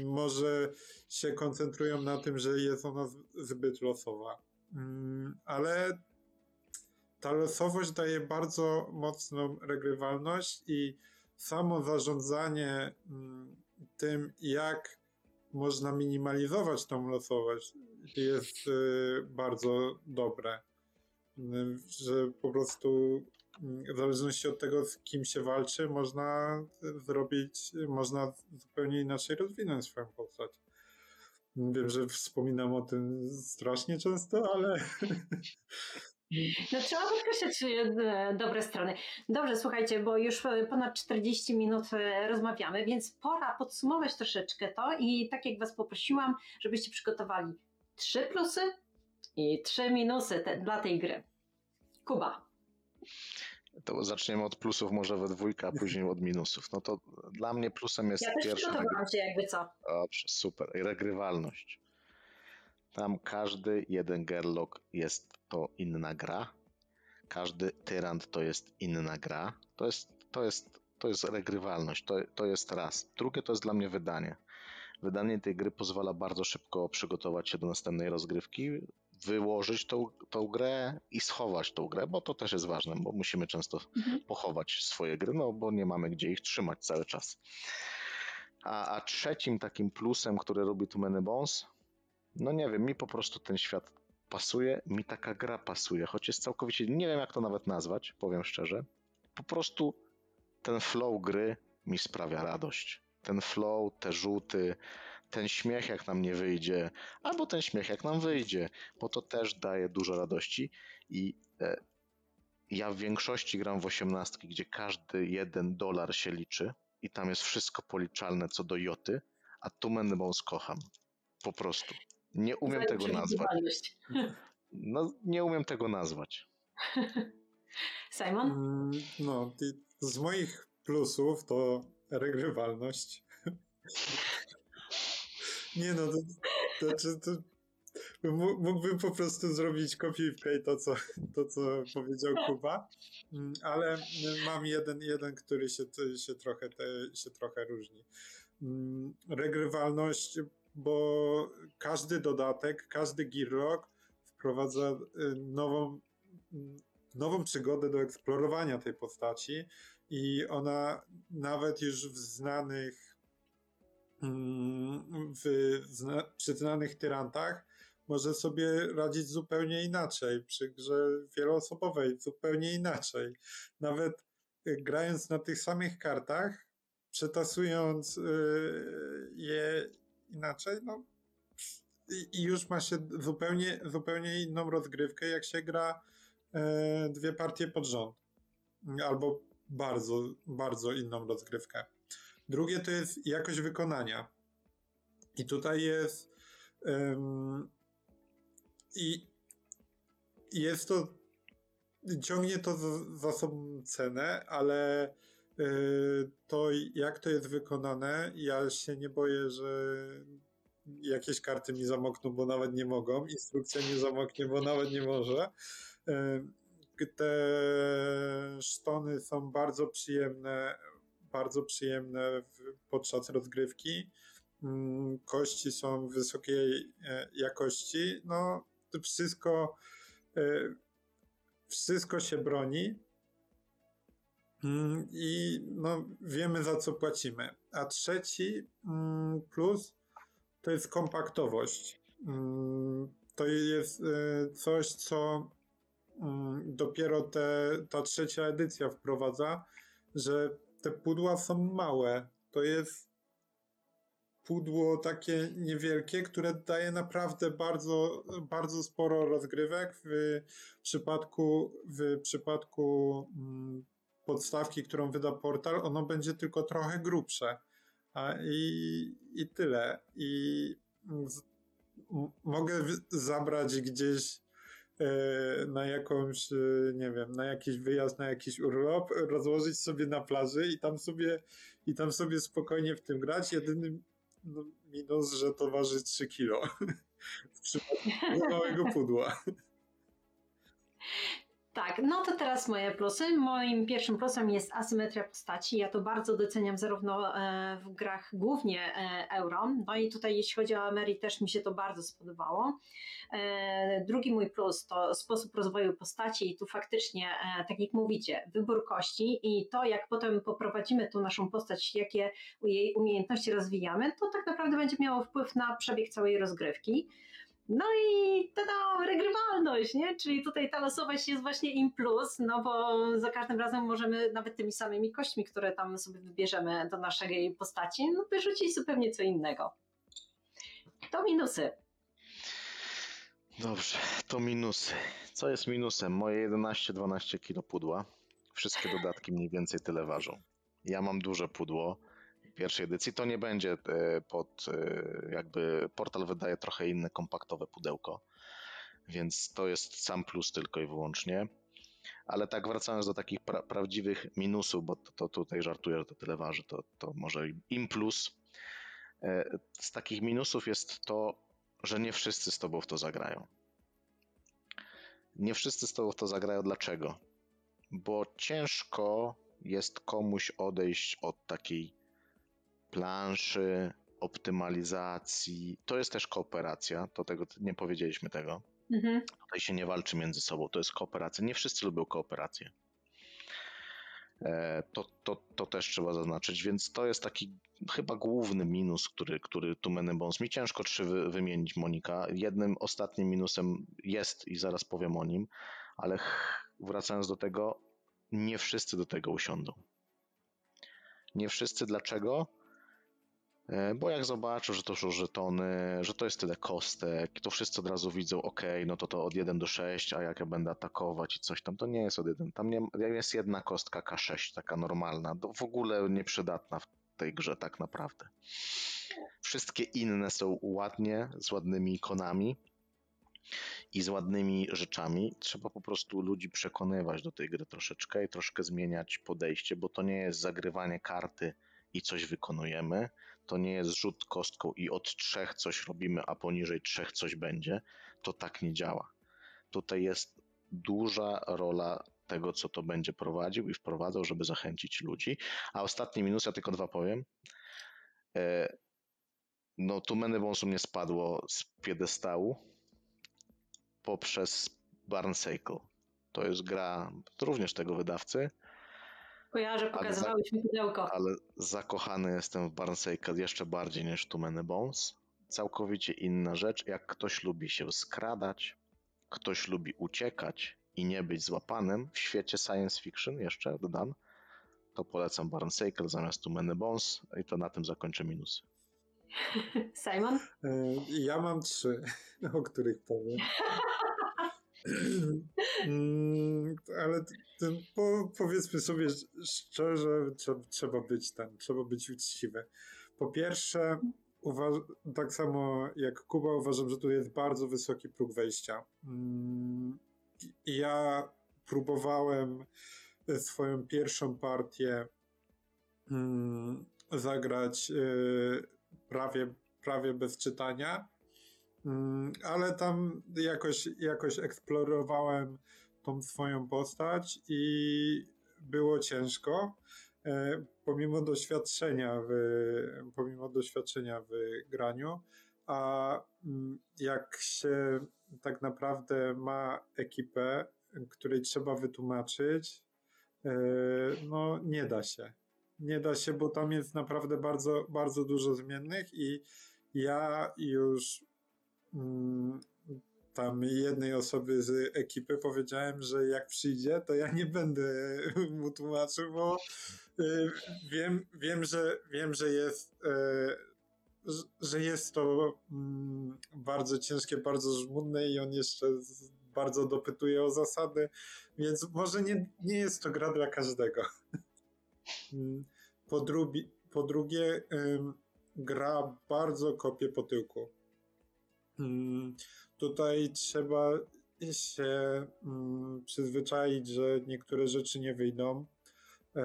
może się koncentrują na tym, że jest ona zbyt losowa. Mm, Ale ta losowość daje bardzo mocną regrywalność i samo zarządzanie mm, tym, jak można minimalizować tą losowość, jest y, bardzo dobre. Że po prostu w zależności od tego, z kim się walczy, można zrobić, można zupełnie inaczej rozwinąć swoją postać. Wiem, że wspominam o tym strasznie często, ale No trzeba podkreślać e, dobre strony. Dobrze, słuchajcie, bo już e, ponad 40 minut e, rozmawiamy, więc pora podsumować troszeczkę to i tak jak Was poprosiłam, żebyście przygotowali trzy plusy i trzy minusy te, dla tej gry. Kuba. To zaczniemy od plusów może we dwójkę, a później od minusów. No to dla mnie plusem jest Ja też pierwsza przygotowałam się jakby co. Dobrze, super. I regrywalność. Tam każdy jeden Gerlock jest to inna gra. Każdy tyrant to jest inna gra. To jest, to jest, to jest regrywalność. To, to jest raz. Drugie to jest dla mnie wydanie. Wydanie tej gry pozwala bardzo szybko przygotować się do następnej rozgrywki, wyłożyć tą, tą grę i schować tą grę, bo to też jest ważne, bo musimy często Mhm. pochować swoje gry, no bo nie mamy gdzie ich trzymać cały czas. A, a trzecim takim plusem, który robi tu Many Bones, no nie wiem, mi po prostu ten świat pasuje, mi taka gra pasuje, choć jest całkowicie, nie wiem jak to nawet nazwać, powiem szczerze. Po prostu ten flow gry mi sprawia radość. ten flow, te rzuty, ten śmiech jak nam nie wyjdzie, albo ten śmiech jak nam wyjdzie, bo to też daje dużo radości i e, ja w większości gram w osiemnastki, gdzie każdy jeden dolar się liczy i tam jest wszystko policzalne co do joty, a tu Bones kocham. Po prostu. Nie umiem tego nazwać. No, nie umiem tego nazwać. Simon? Mm, No, i z moich plusów to regrywalność. Nie no, to, to, znaczy, to, mó- mógłbym po prostu zrobić copy paste to co, to, co powiedział Kuba, Mm, ale mam jeden, jeden który się, się, trochę, te, się trochę różni. Mm, Regrywalność, bo każdy dodatek, każdy gearlock wprowadza y, nową, mm, nową przygodę do eksplorowania tej postaci i ona nawet już w znanych mm, w zna, przy znanych tyrantach może sobie radzić zupełnie inaczej, przy grze wieloosobowej zupełnie inaczej. Nawet y, grając na tych samych kartach, przetasując y, je inaczej, no i, już ma się zupełnie, zupełnie inną rozgrywkę, jak się gra e, dwie partie pod rząd. Albo bardzo, bardzo inną rozgrywkę. Drugie to jest jakość wykonania. I tutaj jest i jest to ciągnie to za, za sobą cenę, ale to jak to jest wykonane, ja się nie boję, że jakieś karty mi zamokną, bo nawet nie mogą, instrukcja nie zamoknie, bo nawet nie może. Y, Te sztony są bardzo przyjemne, bardzo przyjemne podczas rozgrywki. Mm, Kości są wysokiej e, jakości. No, to wszystko, e, wszystko się broni. Mm, I no, wiemy za co płacimy. A trzeci mm, plus to jest kompaktowość. Mm, To jest e, coś, co dopiero te, ta trzecia edycja wprowadza, że te pudła są małe. To jest pudło takie niewielkie, które daje naprawdę bardzo, bardzo sporo rozgrywek. W przypadku, w przypadku podstawki, którą wyda portal, ono będzie tylko trochę grubsze. A i, i tyle. I z, m- mogę zabrać gdzieś e, na jakąś, e, nie wiem, na jakiś wyjazd, na jakiś urlop, rozłożyć sobie na plaży i tam sobie, i tam sobie spokojnie w tym grać. Jedyny no, minus, że to waży 3 kilo. W przypadku małego pudła. Tak, no to teraz moje plusy. Moim pierwszym plusem jest asymetria postaci. Ja to bardzo doceniam zarówno e, w grach głównie e, euro. No i tutaj jeśli chodzi o Ameri też mi się to bardzo spodobało. E, Drugi mój plus to sposób rozwoju postaci i tu faktycznie, tak jak mówicie, wybór kości i to jak potem poprowadzimy tą naszą postać, jakie jej umiejętności rozwijamy, to tak naprawdę będzie miało wpływ na przebieg całej rozgrywki. No i tada, regrywalność, nie? Czyli tutaj ta losowość jest właśnie im plus, no bo za każdym razem możemy nawet tymi samymi kośćmi, które tam sobie wybierzemy do naszej postaci, no wyrzucić zupełnie co innego. To minusy. Dobrze, to minusy. Co jest minusem? Moje 11-12 kilo pudła. Wszystkie dodatki mniej więcej tyle ważą. Ja mam duże pudło pierwszej edycji. To nie będzie e, pod e, jakby portal wydaje trochę inne kompaktowe pudełko, więc to jest sam plus tylko i wyłącznie. Ale tak wracając do takich pra prawdziwych minusów, bo to, to tutaj żartuję, że to tyle waży, to, to może im plus. E, Z takich minusów jest to, że nie wszyscy z tobą w to zagrają. Nie wszyscy z tobą w to zagrają. Dlaczego? Bo ciężko jest komuś odejść od takiej planszy, optymalizacji. To jest też kooperacja. To tego nie powiedzieliśmy tego. Mhm. Tutaj się nie walczy między sobą. To jest kooperacja. Nie wszyscy lubią kooperację. E, To, to, to też trzeba zaznaczyć, więc to jest taki chyba główny minus, który, który tu Many Bones. Mi ciężko trzy wy, wymienić Monika. Jednym ostatnim minusem jest i zaraz powiem o nim, ale wracając do tego, nie wszyscy do tego usiądą. Nie wszyscy dlaczego? E, Bo jak zobaczą, że to są żetony, że to jest tyle kostek, to wszyscy od razu widzą, ok, no to to od 1 do 6, a jak ja będę atakować i coś tam, to nie jest od 1. Tam nie, jest jedna kostka K6, taka normalna, w ogóle nieprzydatna w tej grze tak naprawdę. Wszystkie inne są ładnie, z ładnymi ikonami i z ładnymi rzeczami. Trzeba po prostu ludzi przekonywać do tej gry troszeczkę i troszkę zmieniać podejście, bo to nie jest zagrywanie karty i coś wykonujemy. To nie jest rzut kostką i od trzech coś robimy, a poniżej trzech coś będzie. To tak nie działa. Tutaj jest duża rola tego, co to będzie prowadził i wprowadzał, żeby zachęcić ludzi. A ostatni minus, ja tylko dwa powiem. E, No, tu Many Bonsu mnie spadło z piedestału poprzez Barncycle. To jest gra również tego wydawcy, Kojarzę, pokazywałeś mi pudełko. ale zakochany jestem w Barncycle jeszcze bardziej niż Many Bones. Całkowicie inna rzecz. Jak ktoś lubi się skradać, ktoś lubi uciekać i nie być złapanym w świecie science fiction, jeszcze dodam, to polecam Barncycle zamiast Many Bones i to na tym zakończę minusy. Simon? E, Ja mam trzy, o których powiem. Mm, Ale t- t- po, powiedzmy sobie sz- szczerze, trze- trzeba być ten, trzeba być uczciwy. Po pierwsze, uważ- tak samo jak Kuba, uważam, że tu jest bardzo wysoki próg wejścia. Mm, Ja próbowałem e, swoją pierwszą partię mm, zagrać e, prawie, prawie bez czytania. Mm, Ale tam jakoś, jakoś eksplorowałem tą swoją postać i było ciężko. e, Pomimo doświadczenia w, pomimo doświadczenia w graniu, a mm, jak się tak naprawdę ma ekipę, której trzeba wytłumaczyć, e, no nie da się. Nie da się, bo tam jest naprawdę bardzo, bardzo dużo zmiennych i ja już tam jednej osoby z ekipy powiedziałem, że jak przyjdzie, to ja nie będę mu tłumaczył, bo y, wiem, wiem, że, wiem, że jest, y, że- jest to mm, bardzo ciężkie, bardzo żmudne i on jeszcze bardzo dopytuje o zasady, więc może nie, nie jest to gra dla każdego. Mm, Po, drugi, po drugie, gra bardzo kopie po tyłku. Tutaj trzeba się mm, przyzwyczaić, że niektóre rzeczy nie wyjdą. E,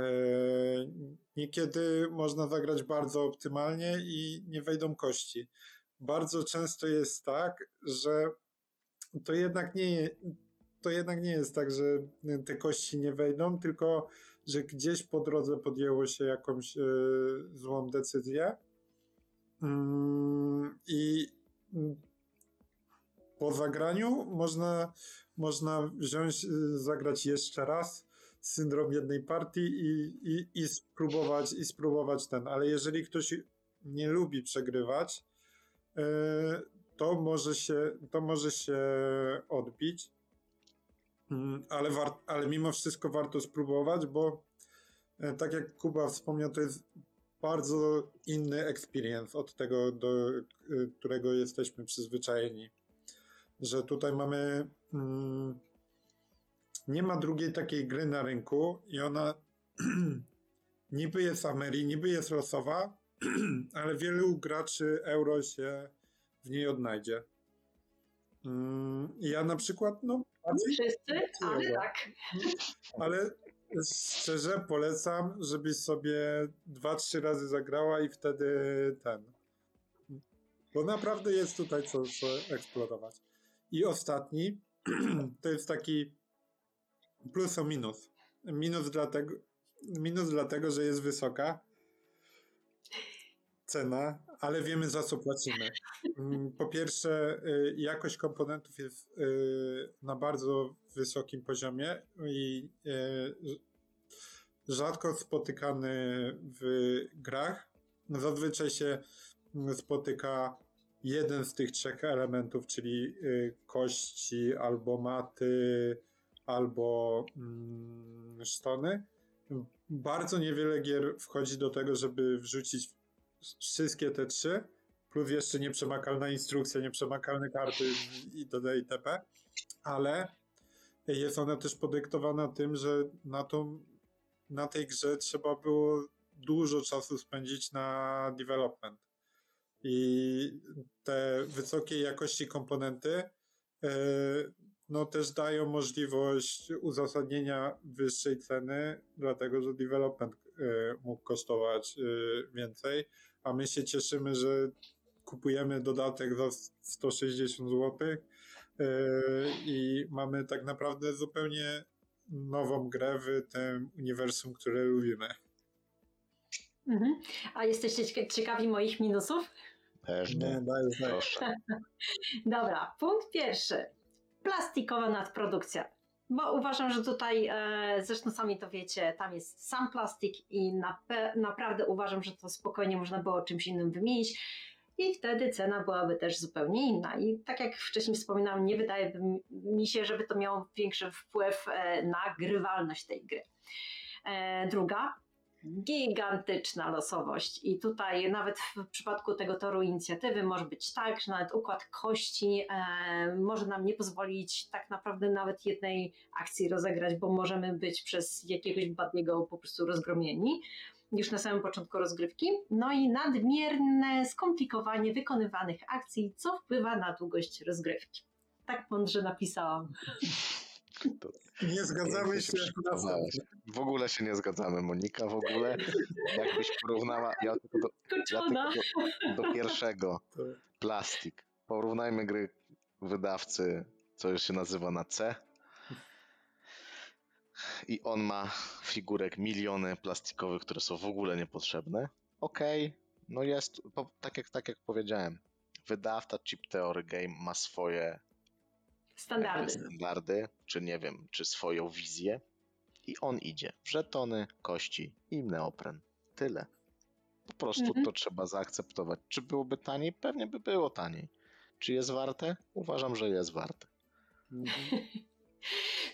Niekiedy można zagrać bardzo optymalnie i nie wejdą kości. Bardzo często jest tak, że to jednak nie, to jednak nie jest tak, że te kości nie wejdą, tylko że gdzieś po drodze podjęło się jakąś e, złą decyzję. Mm, I po zagraniu można, można wziąć, y, zagrać jeszcze raz syndrom jednej partii i, i, i spróbować i spróbować ten, ale jeżeli ktoś nie lubi przegrywać, y, to może się, to może się odbić. Mm, Ale, war, ale mimo wszystko warto spróbować, bo e, tak jak Kuba wspomniał, to jest bardzo inny experience od tego, do y, którego jesteśmy przyzwyczajeni że tutaj mamy. Mm, nie ma drugiej takiej gry na rynku i ona niby jest Ameri, niby jest losowa, ale wielu graczy euro się w niej odnajdzie. Mm, ja na przykład, no, bardziej- Wszyscy, ale tak. ale szczerze polecam, żebyś sobie dwa, trzy razy zagrała i wtedy ten. Bo naprawdę jest tutaj co, co eksplorować. I ostatni to jest taki plus o minus. Minus dlatego, minus dlatego, że jest wysoka cena, ale wiemy za co płacimy. Mm, Po pierwsze, y, jakość komponentów jest y, na bardzo wysokim poziomie i y, rzadko spotykany w grach. Zazwyczaj się spotyka jeden z tych trzech elementów, czyli y, kości albo maty, albo mm, sztony. Bardzo niewiele gier wchodzi do tego, żeby wrzucić wszystkie te trzy, plus jeszcze nieprzemakalna instrukcja, nieprzemakalne karty itd. itp. Ale jest ona też podyktowana tym, że na, tą, na tej grze trzeba było dużo czasu spędzić na development. I te wysokiej jakości komponenty e, no też dają możliwość uzasadnienia wyższej ceny, dlatego że development e, mógł kosztować e, więcej, a my się cieszymy, że kupujemy dodatek za 160 zł i mamy tak naprawdę zupełnie nową grę w tym uniwersum, które lubimy. Mhm. A jesteście cieka- ciekawi moich minusów? Pewnie. dajesz. Proszę. Dobra, punkt pierwszy. Plastikowa nadprodukcja. Bo uważam, że tutaj, e, zresztą sami to wiecie, tam jest sam plastik i na, naprawdę uważam, że to spokojnie można było czymś innym wymienić i wtedy cena byłaby też zupełnie inna. I tak jak wcześniej wspominałam, nie wydaje mi się, żeby to miało większy wpływ e, na grywalność tej gry. E, druga, gigantyczna losowość. I tutaj nawet w przypadku tego toru inicjatywy może być tak, że nawet układ kości e, może nam nie pozwolić tak naprawdę nawet jednej akcji rozegrać, bo możemy być przez jakiegoś badniego po prostu rozgromieni już na samym początku rozgrywki. No i nadmierne skomplikowanie wykonywanych akcji, co wpływa na długość rozgrywki. Tak mądrze napisałam. Nie zgadzamy się. W ogóle się nie zgadzamy, Monika, w ogóle. Jakbyś porównała, ja tylko do, ja tylko do, do pierwszego, plastik. Porównajmy gry wydawcy, co już się nazywa na C. I on ma figurek miliony plastikowych, które są w ogóle niepotrzebne. Okej, okay, no jest, tak jak, tak jak powiedziałem, wydawca Chip Theory Game ma swoje standardy. standardy, czy nie wiem, czy swoją wizję. I on idzie w żetony, kości i neopren. Tyle. Po prostu mhm. to trzeba zaakceptować. Czy byłoby taniej? Pewnie by było taniej. Czy jest warte? Uważam, że jest warte. Mhm.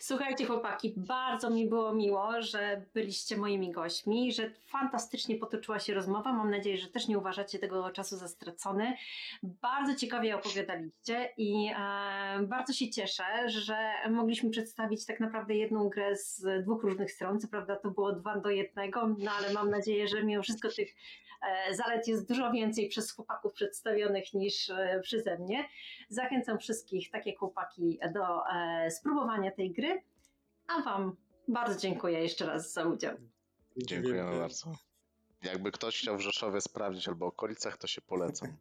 Słuchajcie, chłopaki, bardzo mi było miło, że byliście moimi gośćmi, że fantastycznie potoczyła się rozmowa. Mam nadzieję, że też nie uważacie tego czasu za stracony. Bardzo ciekawie opowiadaliście i e, bardzo się cieszę, że mogliśmy przedstawić tak naprawdę jedną grę z dwóch różnych stron. Co prawda to było dwa do jednego, no ale mam nadzieję, że mimo wszystko tych zalet jest dużo więcej przez chłopaków przedstawionych niż e, przeze mnie. Zachęcam wszystkich, takie chłopaki, do e, spróbowania tej gry. A Wam bardzo dziękuję jeszcze raz za udział. Dziękujemy bardzo. Jakby ktoś chciał w Rzeszowie sprawdzić albo okolicach, to się polecam.